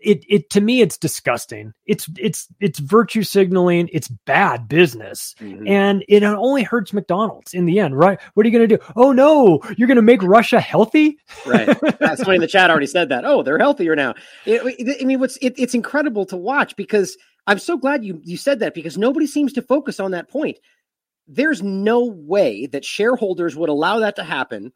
it it to me it's disgusting. It's it's it's virtue signaling. It's bad business, Mhm. and it only hurts McDonald's in the end, right? What are you going to do? Oh no, you're going to make Russia healthy? right. Uh, somebody in the chat already said that. Oh, they're healthier now. It- it- I mean, what's it, it's incredible to watch because I'm so glad you you said that because nobody seems to focus on that point. There's no way that shareholders would allow that to happen.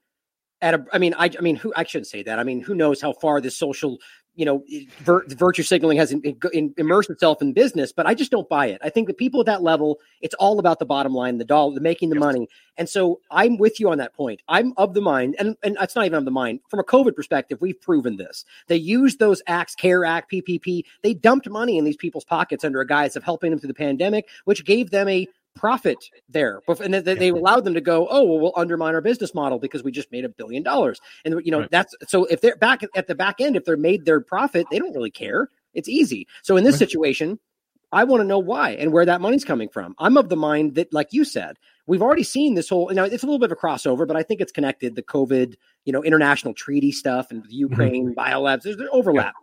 At a, I mean, I, I mean, who I shouldn't say that. I mean, who knows how far this social, you know, vir, virtue signaling has in, in, immersed itself in business? But I just don't buy it. I think the people at that level, it's all about the bottom line, the dollar, the making the money. And so I'm with you on that point. I'm of the mind, and, and that's not even of the mind. From a COVID perspective, we've proven this. They used those acts, CARE Act, PPP. They dumped money in these people's pockets under a guise of helping them through the pandemic, which gave them a profit there. And they, they allowed them to go, oh, well, we'll undermine our business model because we just made a billion dollars. And, you know, Right. that's so if they're back at the back end, if they're made their profit, they don't really care. It's easy. So in this situation, I want to know why and where that money's coming from. I'm of the mind that, like you said, we've already seen this whole. Now it's a little bit of a crossover, but I think it's connected. The COVID, you know, international treaty stuff and the mm-hmm. Ukraine biolabs. There's there's overlap.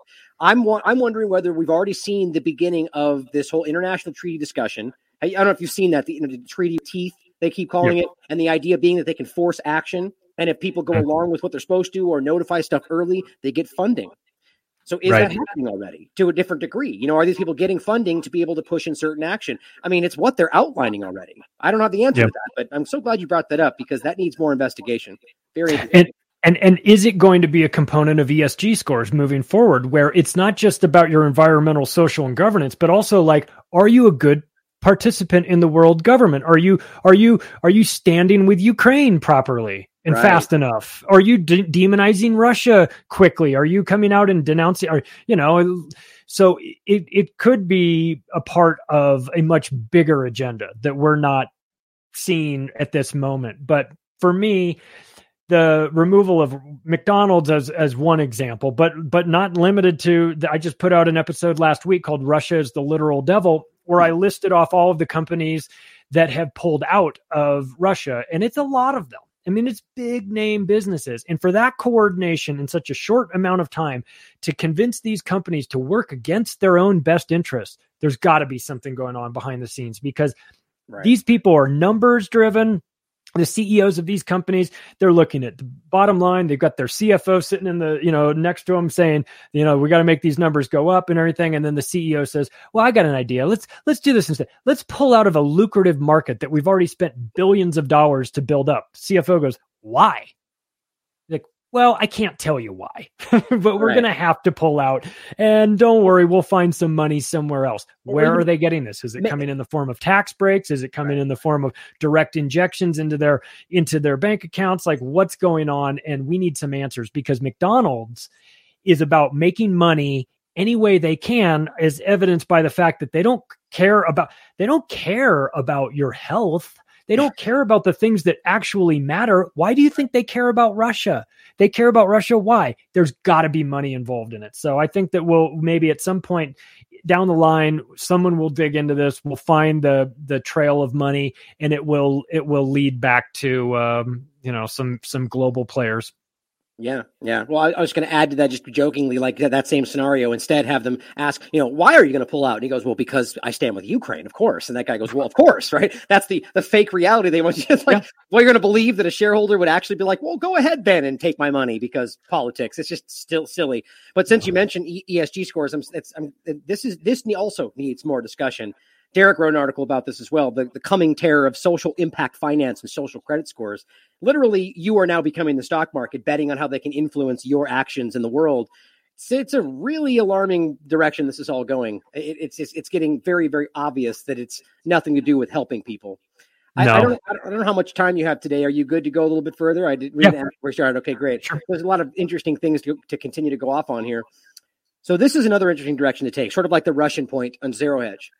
I'm wa- I'm wondering whether we've already seen the beginning of this whole international treaty discussion. I, I don't know if you've seen that the, you know, the treaty of teeth they keep calling it, and the idea being that they can force action, and if people go Mhm. along with what they're supposed to or notify stuff early, they get funding. So is Right. that happening already to a different degree? You know, are these people getting funding to be able to push in certain action? I mean, it's what they're outlining already. I don't have the answer Yep. to that, but I'm so glad you brought that up because that needs more investigation. Very interesting. And and and is it going to be a component of ESG scores moving forward where it's not just about your environmental, social, and governance, but also like, are you a good participant in the world government? Are you are you are you standing with Ukraine properly and Right. fast enough? Are you de- demonizing Russia quickly? Are you coming out and denouncing? Are you know? So it it could be a part of a much bigger agenda that we're not seeing at this moment. But for me, the removal of McDonald's as as one example, but but not limited to. I just put out an episode last week called "Russia is the Literal Devil," where hmm. I listed off all of the companies that have pulled out of Russia, and it's a lot of them. I mean, it's big name businesses, and for that coordination in such a short amount of time to convince these companies to work against their own best interests, there's got to be something going on behind the scenes because Right. these people are numbers driven the CEOs of these companies, they're looking at the bottom line. They've got their CFO sitting in the, you know, next to them saying, you know, we got to make these numbers go up and everything. And then the CEO says, well, I got an idea. Let's, let's do this instead. Let's pull out of a lucrative market that we've already spent billions of dollars to build up. CFO goes, why? Well, I can't tell you why, [laughs] but we're right. going to have to pull out. And don't worry, we'll find some money somewhere else. Where are they getting this? Is it coming in the form of tax breaks? Is it coming right. in the form of direct injections into their into their bank accounts? Like what's going on? And we need some answers because McDonald's is about making money any way they can, as evidenced by the fact that they don't care about they don't care about your health they don't care about the things that actually matter. Why do you think they care about Russia? They care about Russia. Why? There's got to be money involved in it. So I think that we'll maybe at some point down the line, someone will dig into this. We'll find the the trail of money, and it will it will lead back to um, you know some some global players. Yeah, yeah. Well, I, I was going to add to that just jokingly, like that, that, same scenario. Instead, have them ask, you know, why are you going to pull out? And he goes, well, because I stand with Ukraine, of course. And that guy goes, well, of course, [laughs] right? That's the the fake reality they want [laughs] you to like. Yeah. Well, you're going to believe that a shareholder would actually be like, well, go ahead then and take my money because politics. It's just still silly. But since you mentioned ESG scores, I'm, I'm, this is this also needs more discussion. Derek wrote an article about this as well the, the coming terror of social impact finance and social credit scores. Literally, you are now becoming the stock market, betting on how they can influence your actions in the world. It's, it's a really alarming direction this is all going. It, it's, it's, it's getting very, very obvious that it's nothing to do with helping people. I, no. I, don't, I don't know how much time you have today. Are you good to go a little bit further? I did read yeah. we started. Okay, great. Sure. There's a lot of interesting things to, to continue to go off on here. So this is another interesting direction to take, sort of like the Russian point on zero hedge.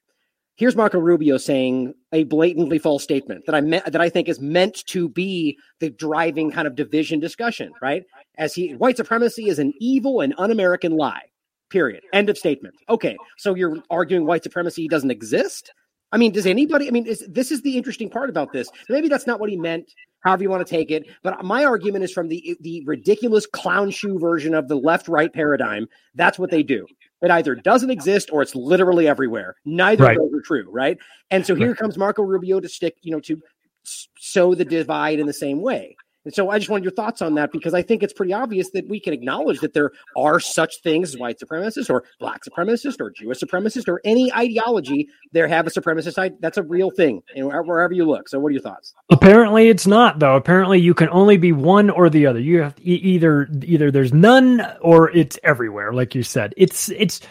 Here's Marco Rubio saying a blatantly false statement that I me- that I think is meant to be the driving kind of division discussion, right? As he white supremacy is an evil and un-American lie. Period. End of statement. Okay, so you're arguing white supremacy doesn't exist? I mean, does anybody? I mean, is, this is the interesting part about this. Maybe that's not what he meant. However you want to take it, but my argument is from the the ridiculous clown shoe version of the left right paradigm. That's what they do. It either doesn't exist or it's literally everywhere. Neither right. of those are true, right? And so here comes Marco Rubio to stick, you know, to sow the divide in the same way. And so I just wanted your thoughts on that because I think it's pretty obvious that we can acknowledge that there are such things as white supremacists or black supremacists or Jewish supremacists or any ideology there have a supremacist side. That's a real thing wherever you look. So what are your thoughts? Apparently it's not though. Apparently you can only be one or the other. You have either either there's none or it's everywhere like you said. It's it's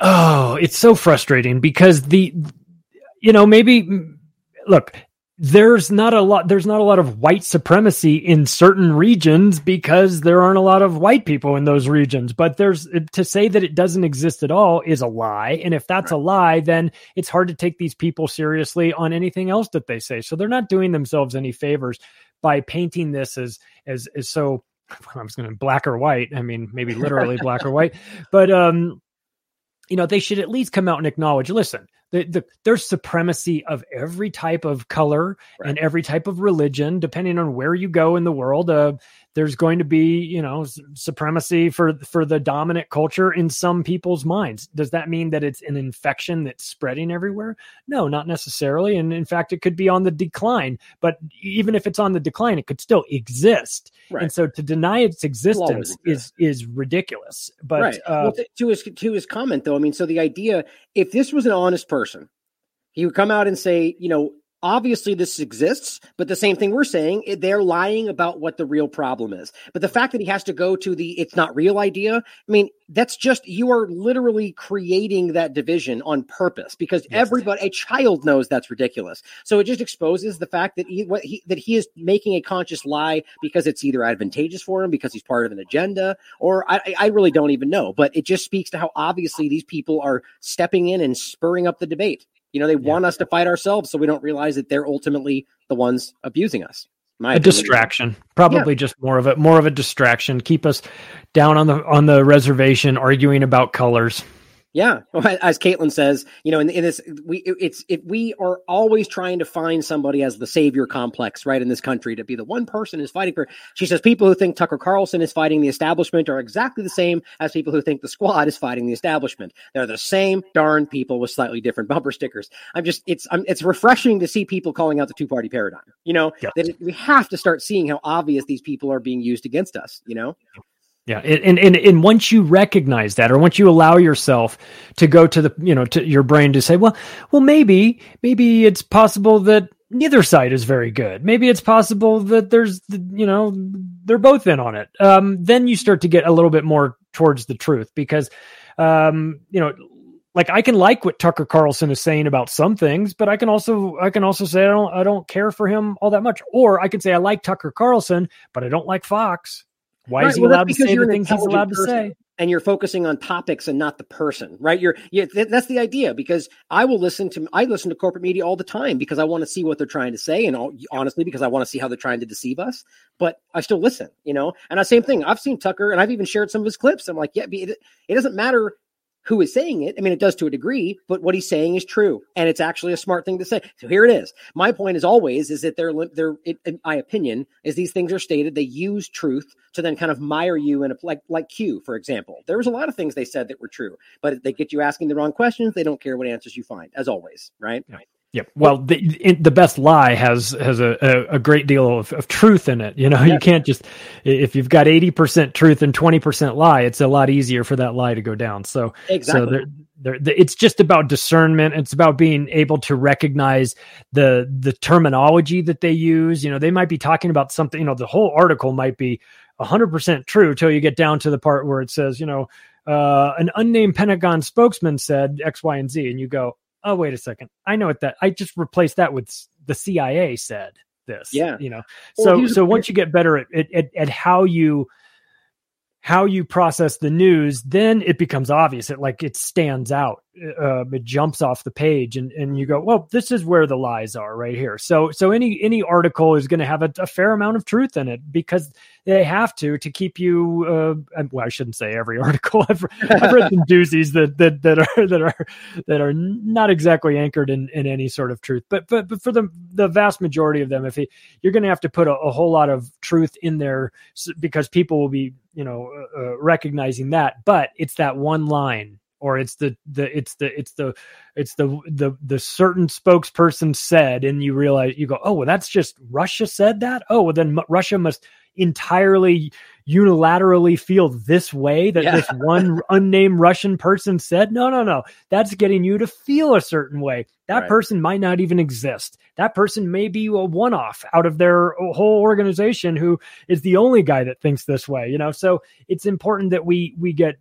oh, it's so frustrating because the you know maybe look there's not a lot there's not a lot of white supremacy in certain regions because there aren't a lot of white people in those regions. But there's to say that it doesn't exist at all is a lie. And if that's a lie then it's hard to take these people seriously on anything else that they say. So they're not doing themselves any favors by painting this as as as so [laughs] I was going to black or white. I mean maybe literally black or white. [laughs] But um you know they should at least come out and acknowledge listen the, the, there's supremacy of every type of color right. and every type of religion, depending on where you go in the world. Uh, there's going to be, you know, supremacy for for the dominant culture in some people's minds. Does that mean that it's an infection that's spreading everywhere? No, not necessarily. And in fact, it could be on the decline. But even if it's on the decline, it could still exist. Right. And so to deny its existence is is ridiculous. But right. uh, well, to his to his comment though, I mean, so the idea if this was an honest person. He would come out and say, you know, obviously this exists, but the same thing we're saying, they're lying about what the real problem is. But the fact that he has to go to the it's not real idea, I mean, that's just you are literally creating that division on purpose because yes. everybody a child knows that's ridiculous. So it just exposes the fact that he what he that he is making a conscious lie because it's either advantageous for him because he's part of an agenda or I I really don't even know, but it just speaks to how obviously these people are stepping in and spurring up the debate. You know, they yeah. want us to fight ourselves so we don't realize that they're ultimately the ones abusing us. My a opinion. distraction, probably yeah. just more of a more of a distraction. Keep us down on the on the reservation arguing about colors. Yeah, [laughs] as Caitlin says, you know, in, in this, we it's if we are always trying to find somebody as the savior complex, right, in this country to be the one person who's fighting for. She says people who think Tucker Carlson is fighting the establishment are exactly the same as people who think the Squad is fighting the establishment. They're the same darn people with slightly different bumper stickers. I'm just, it's, I'm, it's refreshing to see people calling out the two party paradigm. You know, Yeah. that it, we have to start seeing how obvious these people are being used against us. You know, Yeah, and, and and once you recognize that, or once you allow yourself to go to the, you know, to your brain to say, well, well, maybe, maybe it's possible that neither side is very good. Maybe it's possible that there's, you know, they're both in on it. Um, then you start to get a little bit more towards the truth because, um, you know, like I can like what Tucker Carlson is saying about some things, but I can also I can also say I don't I don't care for him all that much. Or I can say I like Tucker Carlson, but I don't like Fox. Why Right, is he well, allowed to say the things he's allowed to say? and you're focusing on topics and not the person, right? You're, yeah, th- that's the idea because I will listen to, I listen to corporate media all the time because I want to see what they're trying to say. And all, honestly, because I want to see how they're trying to deceive us, but I still listen, you know? And the same thing, I've seen Tucker and I've even shared some of his clips. I'm like, yeah, it, it doesn't matter who is saying it. I mean, it does to a degree, but what he's saying is true, and it's actually a smart thing to say. So here it is. My point is always is that they're they're it, in my opinion is these things are stated. They use truth to then kind of mire you in a like like Q, for example. There was a lot of things they said that were true, but they get you asking the wrong questions. They don't care what answers you find, as always, right? Yep. Well, the the best lie has has a, a, great deal of, of truth in it. You know, [laughs] you can't just if you've got eighty percent truth and twenty percent lie, it's a lot easier for that lie to go down. So, Exactly. so they're, they're, it's just about discernment. It's about being able to recognize the the terminology that they use. You know, they might be talking about something. You know, the whole article might be hundred percent true till you get down to the part where it says, you know, uh, an unnamed Pentagon spokesman said X, Y, and Z, and you go, oh wait a second i know what that i just replaced that with the cia said this Yeah. you know so so once you get better at, at at at how you how you process the news then it becomes obvious. It like it stands out. Uh, it jumps off the page and and you go well this is where the lies are right here. So so any any article is going to have a, a fair amount of truth in it because they have to to keep you uh well i shouldn't say every [laughs] article. I've, I've read some doozies that that that are that are that are not exactly anchored in in any sort of truth. But but, but for the the vast majority of them if it, you're going to have to put a, a whole lot of truth in there because people will be you know uh, uh, recognizing that but it's that one line or it's the the it's the it's the it's the the the certain spokesperson said and you realize you go oh well that's just russia said that? Oh well then russia must entirely unilaterally feel this way that Yeah. this one unnamed russian person said? No no no. That's getting you to feel a certain way. That Right. person might not even exist. That person may be a one-off out of their whole organization who is the only guy that thinks this way you know? So it's important that we we get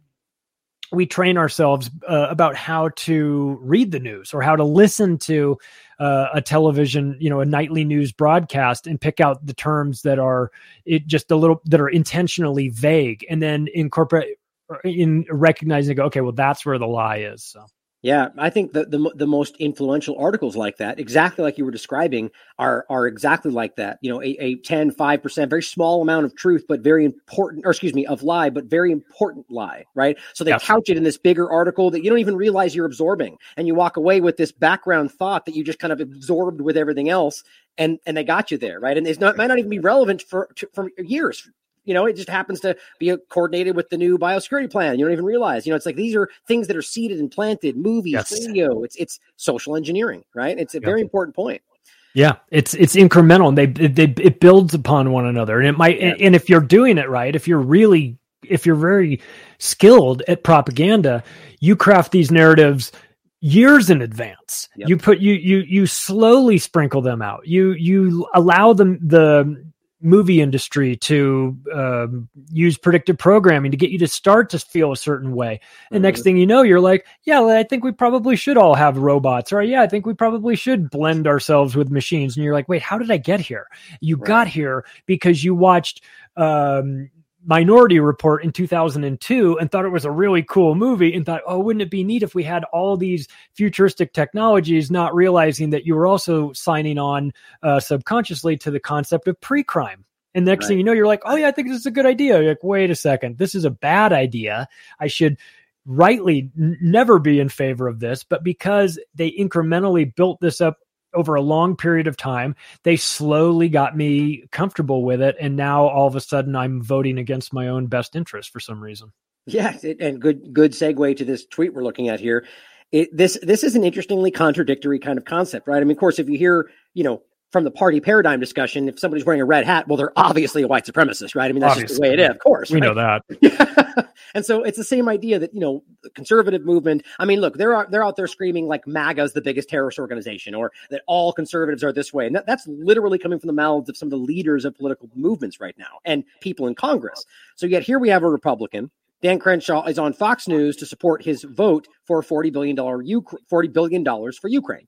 we train ourselves uh, about how to read the news or how to listen to uh, a television, you know, a nightly news broadcast and pick out the terms that are it just a little that are intentionally vague, and then incorporate in recognizing, go, okay, well, that's where the lie is. So Yeah, I think the, the the most influential articles like that, exactly like you were describing, are are exactly like that. You know, a, a 10, 5%, very small amount of truth, but very important, or excuse me, of lie, but very important lie, right? So they Yes. couch it in this bigger article that you don't even realize you're absorbing. And you walk away with this background thought that you just kind of absorbed with everything else. And, and they got you there, right? And it's not, might not even be relevant for, to, for years. You know, it just happens to be coordinated with the new biosecurity plan. You don't even realize. You know, it's like these are things that are seeded and planted. Movies, Yes. radio. It's it's social engineering, right? It's a Yeah. very important point. Yeah, it's it's incremental and they they it builds upon one another and it might Yeah. and if you're doing it right, if you're really if you're very skilled at propaganda, you craft these narratives years in advance. Yep. You put you you you slowly sprinkle them out. You you allow them the movie industry to um, use predictive programming to get you to start to feel a certain way. And next thing you know, you're like, yeah, I think we probably should all have robots, or yeah, I think we probably should blend ourselves with machines. And you're like, wait, how did I get here? You Right. got here because you watched um, Minority Report in 2002 and thought it was a really cool movie and thought, oh, wouldn't it be neat if we had all these futuristic technologies, not realizing that you were also signing on uh, subconsciously to the concept of pre crime. And next thing you know, you're like, oh, yeah, I think this is a good idea. You're like, wait a second, this is a bad idea. I should rightly n- never be in favor of this, but because they incrementally built this up over a long period of time, they slowly got me comfortable with it. And now all of a sudden I'm voting against my own best interest for some reason. Yeah, and good good segue to this tweet we're looking at here. It, this this is an interestingly contradictory kind of concept, right? I mean, of course, if you hear, you know, from the party paradigm discussion, if somebody's wearing a red hat, well, they're obviously a white supremacist, right? I mean, that's obviously. just the way it is, of course. We right? know that. [laughs] and so it's the same idea that, you know, the conservative movement, I mean, look, they're, they're out there screaming like MAGA is the biggest terrorist organization or that all conservatives are this way. And that, that's literally coming from the mouths of some of the leaders of political movements right now and people in Congress. So yet here we have a Republican Dan Crenshaw is on Fox News to support his vote for $40 billion, $40 billion for Ukraine.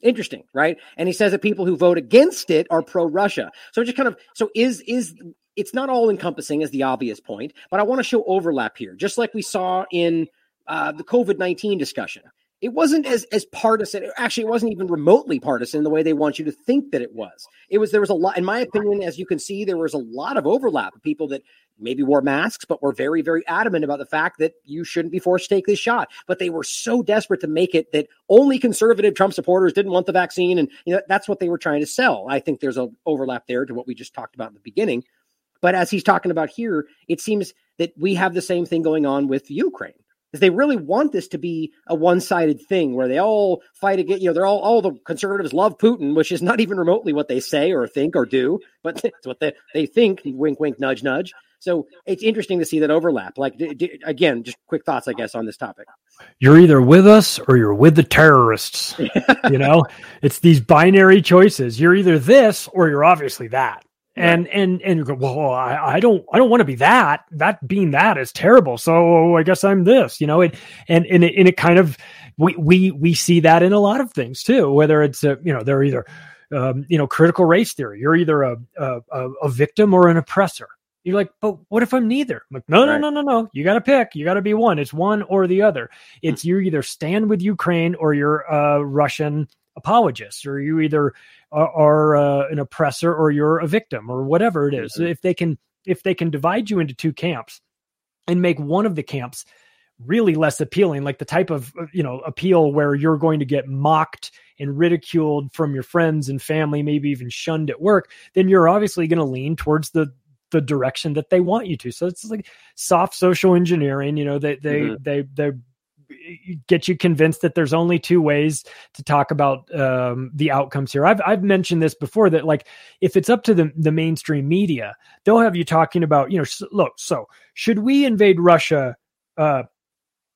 Interesting, right? And he says that people who vote against it are pro-Russia. So just kind of so is is it's not all encompassing as the obvious point, but I want to show overlap here, just like we saw in uh, the COVID nineteen discussion. It wasn't as as partisan. Actually, it wasn't even remotely partisan the way they want you to think that it was. It was there was a lot, in my opinion, as you can see, there was a lot of overlap of people that maybe wore masks, but were very, very adamant about the fact that you shouldn't be forced to take this shot. But they were so desperate to make it that only conservative Trump supporters didn't want the vaccine. And you know, that's what they were trying to sell. I think there's an overlap there to what we just talked about in the beginning. But as he's talking about here, it seems that we have the same thing going on with Ukraine. Is they really want this to be a one-sided thing where they all fight against, you know, they're all all the conservatives love Putin, which is not even remotely what they say or think or do, but [laughs] it's what they, they think, wink, wink, nudge, nudge. So it's interesting to see that overlap. Like d- d- again, just quick thoughts, I guess, on this topic. You're either with us or you're with the terrorists. [laughs] you know, it's these binary choices. You're either this or you're obviously that. And and and you go, well, I, I don't I don't want to be that. That being that is terrible. So I guess I'm this. You know, it and and it, and it kind of we we we see that in a lot of things too. Whether it's a, you know they're either um, you know critical race theory. You're either a, a a victim or an oppressor you're like, but what if I'm neither? I'm like, no, no, right. no, no, no. You got to pick. You got to be one. It's one or the other. It's you either stand with Ukraine or you're a Russian apologist, or you either are, are uh, an oppressor or you're a victim, or whatever it is. Mm-hmm. If they can, if they can divide you into two camps and make one of the camps really less appealing, like the type of uh, you know appeal where you're going to get mocked and ridiculed from your friends and family, maybe even shunned at work, then you're obviously going to lean towards the the direction that they want you to. So it's like soft social engineering. You know, they they mm-hmm. they they get you convinced that there's only two ways to talk about um, the outcomes here. I've I've mentioned this before that like if it's up to the the mainstream media, they'll have you talking about you know look. So should we invade Russia uh,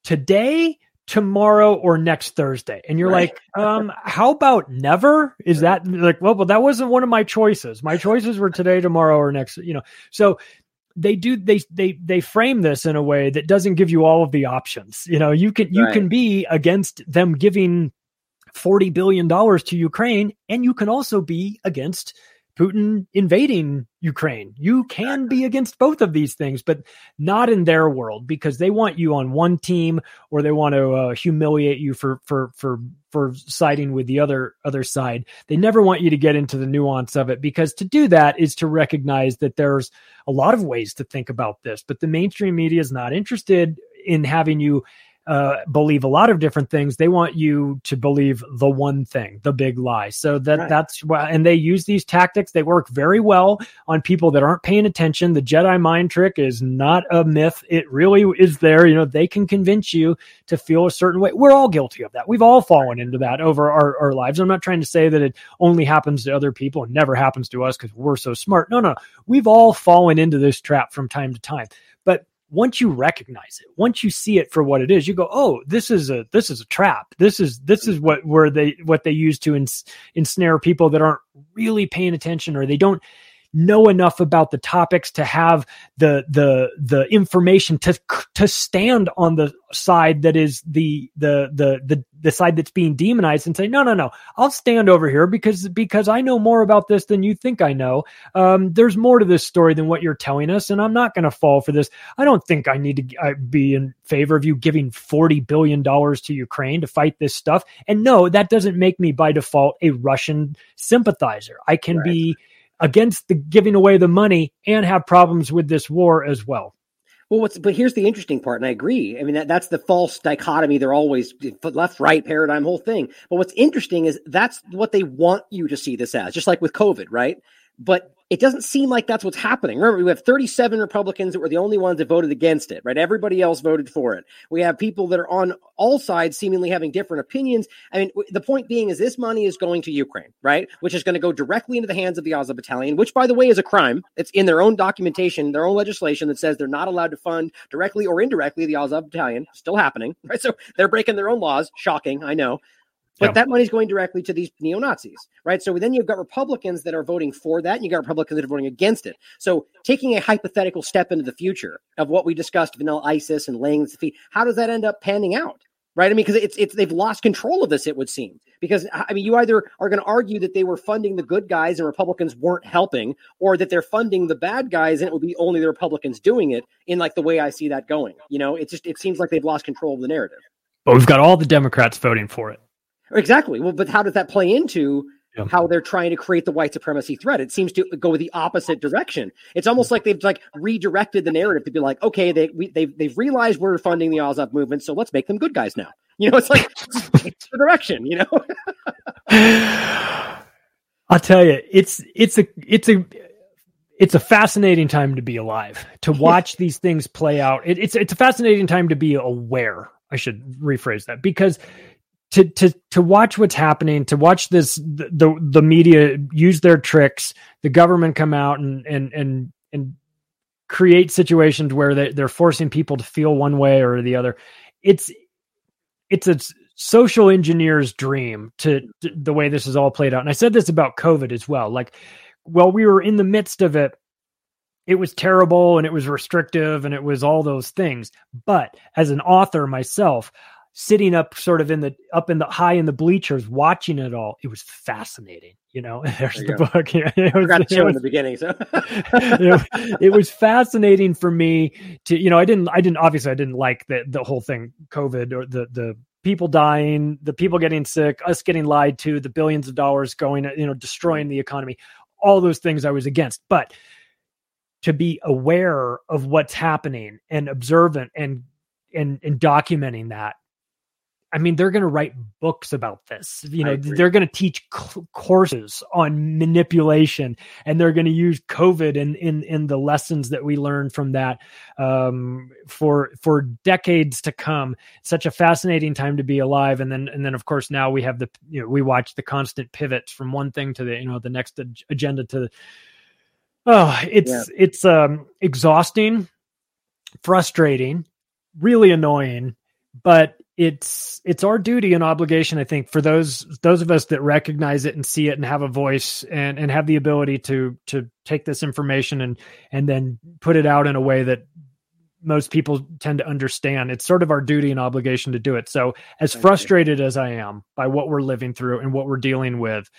today? Tomorrow or next Thursday. And you're right. like, um, how about never? Is that like, well, well, that wasn't one of my choices. My choices were today, tomorrow, or next, you know. So they do they they they frame this in a way that doesn't give you all of the options. You know, you can you right. can be against them giving 40 billion dollars to Ukraine and you can also be against Putin invading Ukraine. You can be against both of these things, but not in their world because they want you on one team or they want to uh, humiliate you for for for for siding with the other other side. They never want you to get into the nuance of it because to do that is to recognize that there's a lot of ways to think about this, but the mainstream media is not interested in having you uh, believe a lot of different things. They want you to believe the one thing, the big lie. So that right. that's why, and they use these tactics. They work very well on people that aren't paying attention. The Jedi mind trick is not a myth. It really is there. You know, they can convince you to feel a certain way. We're all guilty of that. We've all fallen into that over our, our lives. I'm not trying to say that it only happens to other people and never happens to us because we're so smart. No, no, we've all fallen into this trap from time to time. Once you recognize it, once you see it for what it is, you go, "Oh, this is a this is a trap. This is this is what where they what they use to ins- ensnare people that aren't really paying attention or they don't know enough about the topics to have the the the information to to stand on the side that is the the the the the side that's being demonized and say no no no I'll stand over here because because I know more about this than you think I know. Um, there's more to this story than what you're telling us and I'm not going to fall for this. I don't think I need to uh, be in favor of you giving 40 billion dollars to Ukraine to fight this stuff. And no that doesn't make me by default a Russian sympathizer. I can right. be against the giving away the money and have problems with this war as well. Well, what's but here's the interesting part, and I agree. I mean, that, that's the false dichotomy. They're always left, right paradigm, whole thing. But what's interesting is that's what they want you to see this as, just like with COVID, right? But it doesn't seem like that's what's happening. Remember, we have 37 Republicans that were the only ones that voted against it, right? Everybody else voted for it. We have people that are on all sides seemingly having different opinions. I mean, the point being is this money is going to Ukraine, right? Which is going to go directly into the hands of the Azov Battalion, which, by the way, is a crime. It's in their own documentation, their own legislation that says they're not allowed to fund directly or indirectly the Azov Battalion. Still happening, [laughs] right? So they're breaking their own laws. Shocking, I know. But yeah. that money's going directly to these neo Nazis, right? So then you've got Republicans that are voting for that, and you've got Republicans that are voting against it. So taking a hypothetical step into the future of what we discussed, vanilla ISIS and laying the feet, how does that end up panning out? Right? I mean, because it's it's they've lost control of this, it would seem. Because I mean, you either are going to argue that they were funding the good guys and Republicans weren't helping, or that they're funding the bad guys and it would be only the Republicans doing it. In like the way I see that going, you know, it just it seems like they've lost control of the narrative. But we've got all the Democrats voting for it. Exactly. Well, but how does that play into yeah. how they're trying to create the white supremacy threat? It seems to go the opposite direction. It's almost like they've like redirected the narrative to be like, okay, they we, they've they've realized we're funding the Azov movement, so let's make them good guys now. [laughs] You know, it's like it's [laughs] the direction. You know. [laughs] I'll tell you, it's it's a it's a it's a fascinating time to be alive to watch these things play out. It, it's it's a fascinating time to be aware. I should rephrase that because to to to watch what's happening, to watch this the the media use their tricks, the government come out and and and and create situations where they, they're forcing people to feel one way or the other. It's it's a social engineer's dream to, to the way this is all played out. And I said this about COVID as well. Like, while we were in the midst of it, it was terrible and it was restrictive and it was all those things. But as an author myself, sitting up sort of in the up in the high in the bleachers watching it all it was fascinating you know? [laughs] There's there the go. book [laughs] yeah, it was, I it was, in the beginning so. [laughs] You know, it was fascinating for me to you know i didn't i didn't obviously i didn't like the the whole thing covid or the the people dying the people getting sick us getting lied to the billions of dollars going you know destroying the economy all those things i was against. But to be aware of what's happening and observant and and and documenting that I mean, they're going to write books about this. You know, they're going to teach c- courses on manipulation, and they're going to use COVID in in in the lessons that we learned from that um, for for decades to come. Such a fascinating time to be alive, and then and then of course now we have the you know we watch the constant pivots from one thing to the you know the next ag- agenda to. Oh, it's yeah. it's um exhausting, frustrating, really annoying, but it's it's our duty and obligation i think for those those of us that recognize it and see it and have a voice and and have the ability to to take this information and and then put it out in a way that most people tend to understand. It's sort of our duty and obligation to do it. So as Thank frustrated you. as i am by what we're living through and what we're dealing with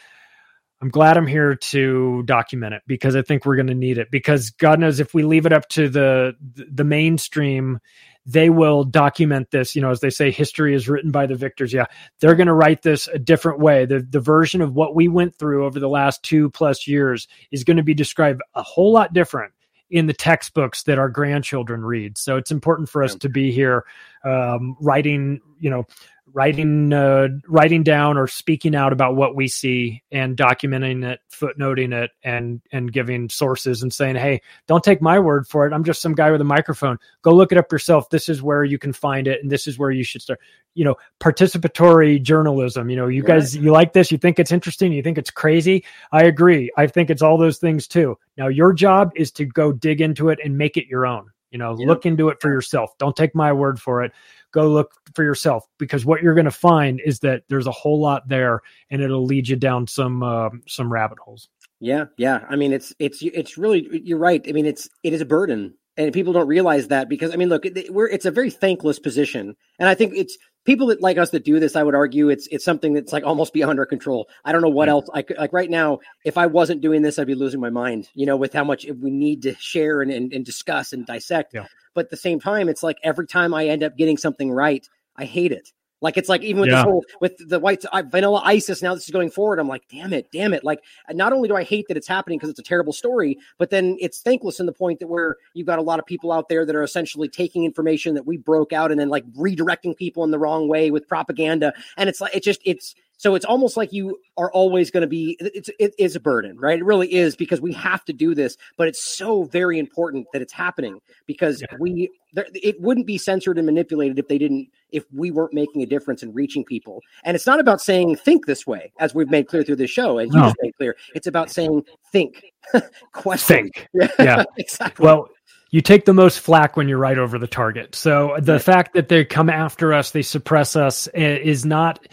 i'm glad i'm here to document it because i think we're going to need it. Because god knows if we leave it up to the the mainstream they will document this. You know, as they say, history is written by the victors. Yeah, they're going to write this a different way. The, the version of what we went through over the last two plus years is going to be described a whole lot different in the textbooks that our grandchildren read. So it's important for us to be here um, writing, you know, writing uh, writing down or speaking out about what we see and documenting it footnoting it and and giving sources and saying hey don't take my word for it. I'm just some guy with a microphone. Go look it up yourself. This is where you can find it and this is where you should start. You know participatory journalism you know you right. guys you like this? You think it's interesting? You think it's crazy? I agree. I think it's all those things too. Now your job is to go dig into it and make it your own. You know yeah. look into it for yourself. Don't take my word for it go look for yourself because what you're going to find is that there's a whole lot there and it'll lead you down some uh, some rabbit holes. Yeah yeah. I mean it's it's it's really you're right. I mean it's it is a burden and people don't realize that because i mean look we're it's a very thankless position and i think it's people that like us that do this i would argue it's it's something that's like almost beyond our control. I don't know what else i could like right now if i wasn't doing this i'd be losing my mind you know with how much we need to share and, and, and discuss and dissect. Yeah. But at the same time it's like every time i end up getting something right i hate it Like it's like even with Yeah. this whole with the white uh, vanilla ISIS now this is going forward. I'm like, damn it, damn it. Like not only do I hate that it's happening because it's a terrible story, but then it's thankless in the point that where you've got a lot of people out there that are essentially taking information that we broke out and then like redirecting people in the wrong way with propaganda. And it's like it just it's so it's almost like you are always going to be it's it is a burden, right? It really is because we have to do this, but it's so very important that it's happening because we there, it wouldn't be censored and manipulated if they didn't if we weren't making a difference in reaching people. And it's not about saying think this way, as we've made clear through this show, and you No. just made clear. It's about saying think, [laughs] question, Think. Yeah, [laughs] Yeah. exactly. Well, you take the most flack when you're right over the target. So the fact that they come after us, they suppress us, is not.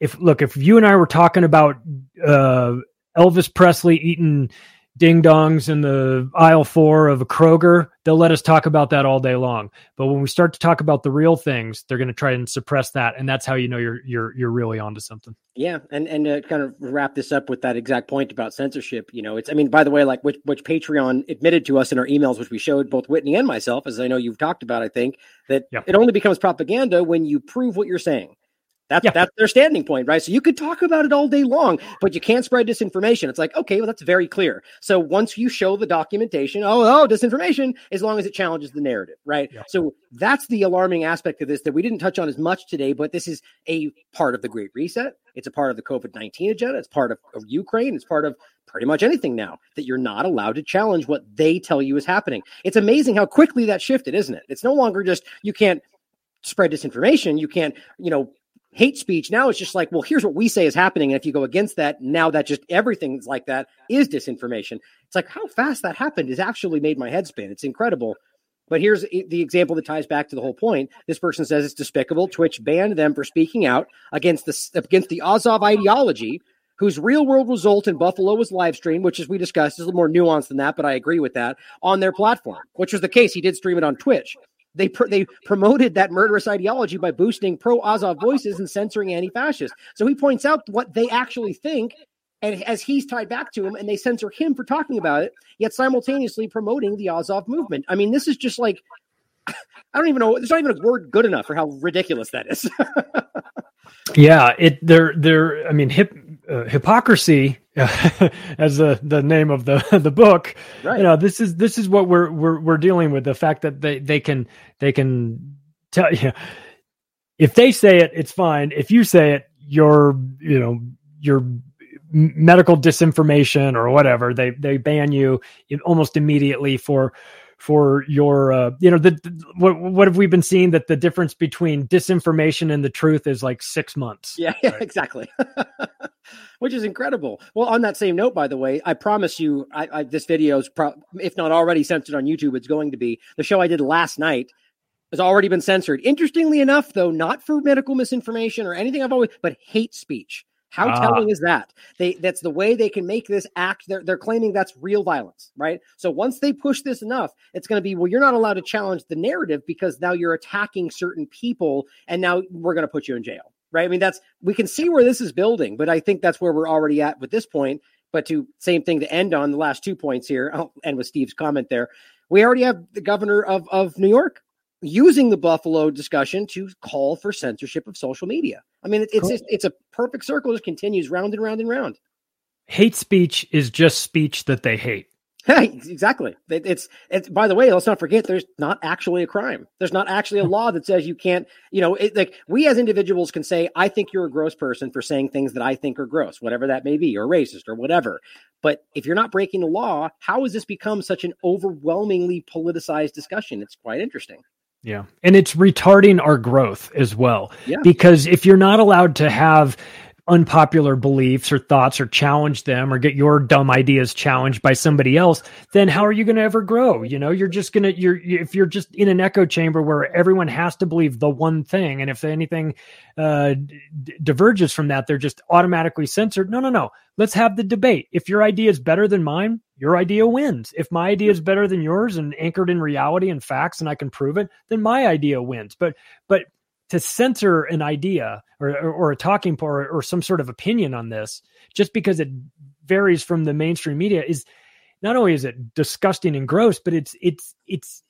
If look, if you and I were talking about uh, Elvis Presley eating ding dongs in the aisle four of a Kroger, they'll let us talk about that all day long. But when we start to talk about the real things, they're going to try and suppress that, and that's how you know you're you're you're really onto something. Yeah, and and to kind of wrap this up with that exact point about censorship, you know, it's I mean, by the way, like which which Patreon admitted to us in our emails, which we showed both Whitney and myself, as I know you've talked about, I think that Yeah. it only becomes propaganda when you prove what you're saying. That's Yeah. that's their standing point, right? So you could talk about it all day long, but you can't spread disinformation. It's like, okay, well, that's very clear. So once you show the documentation, oh, oh, disinformation, as long as it challenges the narrative, right? Yeah. So that's the alarming aspect of this that we didn't touch on as much today, but this is a part of the Great Reset. It's a part of the COVID 19 agenda. It's part of, of Ukraine. It's part of pretty much anything now that you're not allowed to challenge what they tell you is happening. It's amazing how quickly that shifted, isn't it? It's no longer just you can't spread disinformation. You can't, you know, hate speech. Now it's just like, well, here's what we say is happening. And if you go against that, now that just everything's like that is disinformation. It's like how fast that happened has actually made my head spin. It's incredible. But here's the example that ties back to the whole point. This person says it's despicable. Twitch banned them for speaking out against the against the Azov ideology, whose real world result in Buffalo was live streamed, which as we discussed is a little more nuanced than that, but I agree with that on their platform, which was the case. He did stream it on Twitch. They pr- they promoted that murderous ideology by boosting pro Azov [laughs] voices and censoring anti fascists. So he points out what they actually think, and as he's tied back to him, and they censor him for talking about it, yet simultaneously promoting the Azov movement. I mean, this is just like [laughs] I don't even know. There's not even a word good enough for how ridiculous that is. [laughs] Yeah, it they're they're I mean hip uh, hypocrisy [laughs] as the the name of the [laughs] the book. Right. You know, this is this is what we're we're we're dealing with the fact that they they can they can tell you if they say it it's fine. If you say it you're you know you're medical disinformation or whatever they they ban you almost immediately for for your uh, you know the, the- what what have we been seeing that the difference between disinformation and the truth is like 6 months. Yeah, [laughs] yeah, exactly. [laughs] Which is incredible. Well, on that same note, by the way, I promise you, I, I this video is, pro- if not already censored on YouTube, it's going to be. The show I did last night has already been censored. Interestingly enough, though, not for medical misinformation or anything I've always, but hate speech. How Ah. telling is that? They that's the way they can make this act. They're they're claiming that's real violence, right? So once they push this enough, it's going to be well, you're not allowed to challenge the narrative because now you're attacking certain people, and now we're going to put you in jail, right? I mean, that's we can see where this is building, but I think that's where we're already at with this point. But to same thing to end on the last two points here, I'll end with Steve's comment there. We already have the governor of of New York using the Buffalo discussion to call for censorship of social media. I mean, it, it's Cool. just, it's a perfect circle. It just continues round and round and round. Hate speech is just speech that they hate. [laughs] Hey, exactly. It, it's it's. By the way, let's not forget. There's not actually a crime. There's not actually a hmm. law that says you can't. You know, it, like we as individuals can say, "I think you're a gross person for saying things that I think are gross, whatever that may be, or racist, or whatever." But if you're not breaking the law, how has this become such an overwhelmingly politicized discussion? It's quite interesting. Yeah. And it's retarding our growth as well. Yeah. Because if you're not allowed to have unpopular beliefs or thoughts or challenge them or get your dumb ideas challenged by somebody else, then how are you going to ever grow? You know, you're just going to, you're, if you're just in an echo chamber where everyone has to believe the one thing, and if anything uh, d- diverges from that, they're just automatically censored. No, no, no. Let's have the debate. If your idea is better than mine, your idea wins. If my idea is better than yours and anchored in reality and facts and I can prove it, then my idea wins. But, but to censor an idea or, or, or a talking point or, or some sort of opinion on this just because it varies from the mainstream media is not only is it disgusting and gross but it's it's it's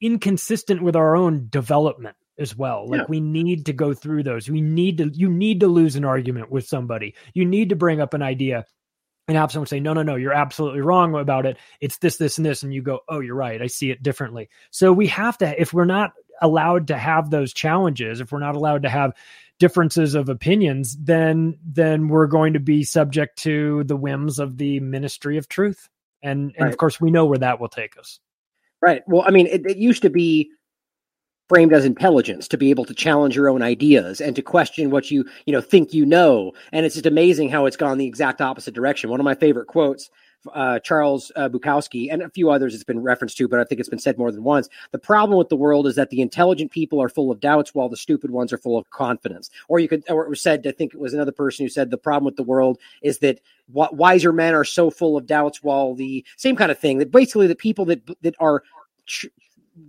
inconsistent with our own development as well. Like Yeah. we need to go through those. We need to you need to lose an argument with somebody. You need to bring up an idea and have someone say, no, no, no, you're absolutely wrong about it. It's this, this, and this. And you go, oh, you're right. I see it differently. So we have to, if we're not allowed to have those challenges, if we're not allowed to have differences of opinions, then then we're going to be subject to the whims of the ministry of truth. And and Right. of course we know where that will take us. Right. Well, I mean, it, it used to be framed as intelligence to be able to challenge your own ideas and to question what you you know think you know. And it's just amazing how it's gone the exact opposite direction. One of my favorite quotes. Uh, Charles uh, Bukowski and a few others it's been referenced to, but I think it's been said more than once. The problem with the world is that the intelligent people are full of doubts while the stupid ones are full of confidence. Or you could, or it was said, I think it was another person who said the problem with the world is that wi- wiser men are so full of doubts while the same kind of thing that basically the people that that are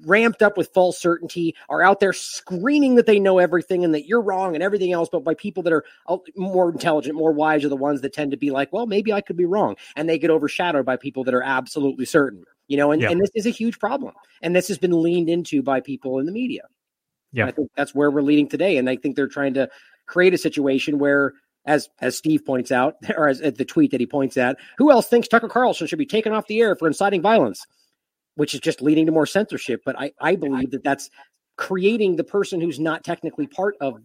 ramped up with false certainty are out there screaming that they know everything and that you're wrong and everything else but by people that are uh, more intelligent more wise are the ones that tend to be like well maybe i could be wrong and they get overshadowed by people that are absolutely certain you know and, Yeah. and this is a huge problem and this has been leaned into by people in the media Yeah. i think that's where we're leading today and i think they're trying to create a situation where as as Steve points out, [laughs] or as, as the tweet that he points at, who else thinks Tucker Carlson should be taken off the air for inciting violence? Which is just leading to more censorship. But I I believe that that's creating the person who's not technically part of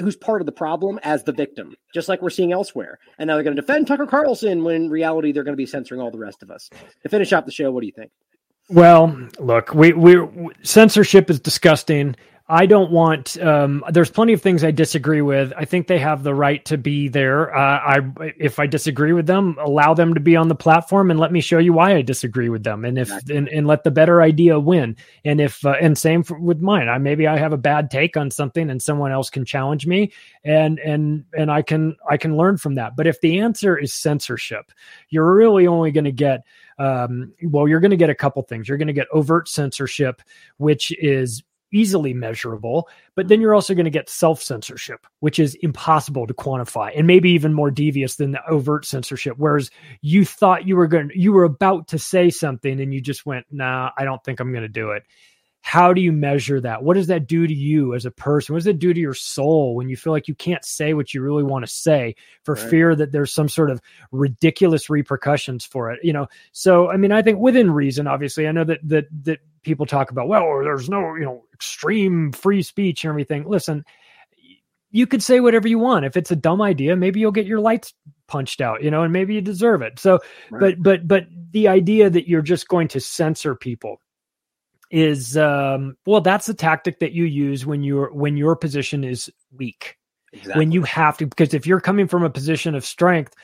who's part of the problem as the victim, just like we're seeing elsewhere. And now they're going to defend Tucker Carlson when in reality they're going to be censoring all the rest of us. To finish up the show, what do you think? Well, look, we we censorship is disgusting. I don't want. Um, there's plenty of things I disagree with. I think they have the right to be there. Uh, I if I disagree with them, allow them to be on the platform and let me show you why I disagree with them. And if and, and let the better idea win. And if uh, and same for, with mine. I maybe I have a bad take on something and someone else can challenge me and and and I can I can learn from that. But if the answer is censorship, you're really only going to get um, well, you're going to get a couple things. You're going to get overt censorship, which is easily measurable, but then mm-hmm. you're also going to get self censorship, which is impossible to quantify and maybe even more devious than the overt censorship. Whereas you thought you were going, you were about to say something and you just went, nah, I don't think I'm going to do it. How do you measure that? What does that do to you as a person? What does it do to your soul when you feel like you can't say what you really want to say for Right. fear that there's some sort of ridiculous repercussions for it? You know, so I mean, I think within reason, obviously, I know that that that people talk about, well, there's no, you know, extreme free speech and everything. Listen, you could say whatever you want. If it's a dumb idea, maybe you'll get your lights punched out, you know, and maybe you deserve it. So, Right. but but but the idea that you're just going to censor people is um well that's the tactic that you use when you're when your position is weak. Exactly. when you have to because if you're coming from a position of strength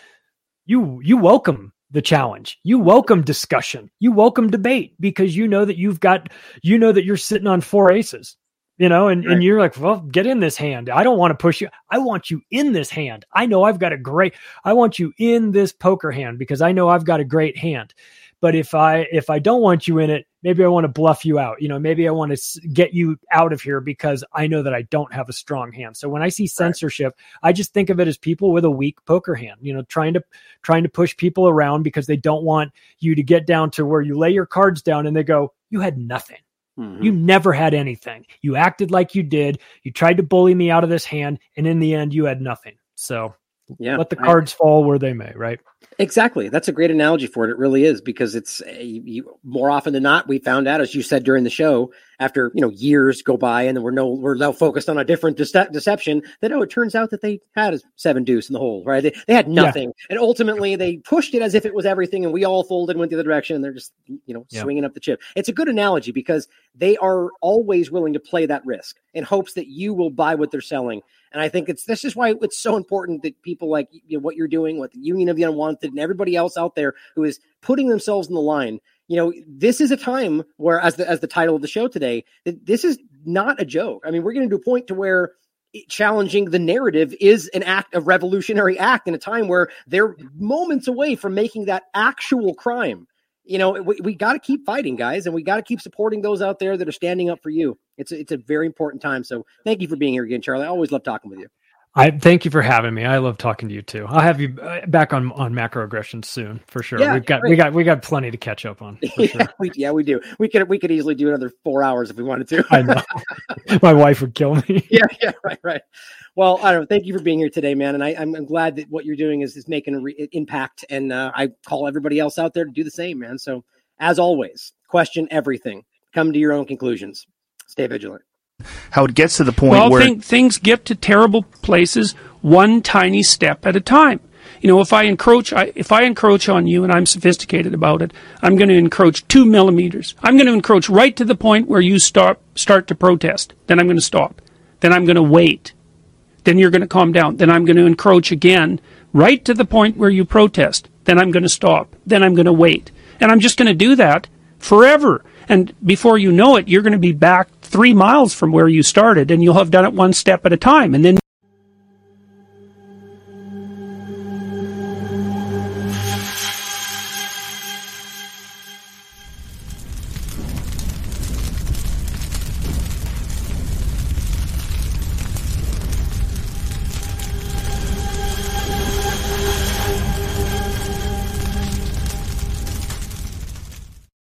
you you welcome the challenge. You welcome discussion. You welcome debate because you know that you've got you know that you're sitting on four aces you know and, Right. and you're like well get in this hand. I don't want to push you. I want you in this hand. I know i've got a great i want you in this poker hand because i know i've got a great hand but if i if i don't want you in it maybe i want to bluff you out you know maybe i want to get you out of here because i know that i don't have a strong hand. So when i see censorship i just think of it as people with a weak poker hand you know trying to trying to push people around because they don't want you to get down to where you lay your cards down and they go you had nothing. Mhm. you never had anything. You acted like you did. You tried to bully me out of this hand and in the end you had nothing. So yeah. let the I- cards fall where they may right Exactly. That's a great analogy for it. It really is because it's uh, you, you, more often than not we found out, as you said during the show, after you know years go by and then we're no we're now focused on a different dece- deception. That oh, it turns out that they had a seven deuce in the hole, right? They, they had Yeah. nothing, and ultimately they pushed it as if it was everything, and we all folded and went the other direction, and they're just you know Yeah. swinging up the chip. It's a good analogy because they are always willing to play that risk in hopes that you will buy what they're selling. And I think it's this is why it's so important that people like you know, what you're doing, what the Union of the Unwanted, and everybody else out there who is putting themselves in the line. You know, this is a time where, as the as the title of the show today, this is not a joke. I mean, we're getting to a point to where challenging the narrative is an act of revolutionary act in a time where they're moments away from making that actual crime. You know, we, we got to keep fighting, guys, and we got to keep supporting those out there that are standing up for you. It's a, it's a very important time. So, thank you for being here again, Charlie. I always love talking with you. I thank you for having me. I love talking to you too. I'll have you uh, back on on macroaggressions soon for sure. Yeah, We've got great. we got we got plenty to catch up on. [laughs] For yeah, sure. we, yeah, we do. We could we could easily do another four hours if we wanted to. [laughs] I know. [laughs] My wife would kill me. yeah, yeah, right, right. Well, I don't know. Thank you for being here today, man. And I, I'm, I'm glad that what you're doing is, is making an re- impact. And uh, I call everybody else out there to do the same, man. So, as always, question everything. Come to your own conclusions. Stay vigilant. How it gets to the point well, where thing, things get to terrible places one tiny step at a time. You know, if I encroach, I, if I encroach on you and I'm sophisticated about it, I'm going to encroach two millimeters. I'm going to encroach right to the point where you start start to protest. Then I'm going to stop. Then I'm going to wait. Then you're going to calm down. Then I'm going to encroach again right to the point where you protest. Then I'm going to stop. Then I'm going to wait. And I'm just going to do that forever. And before you know it, you're going to be back three miles from where you started and you'll have done it one step at a time. And then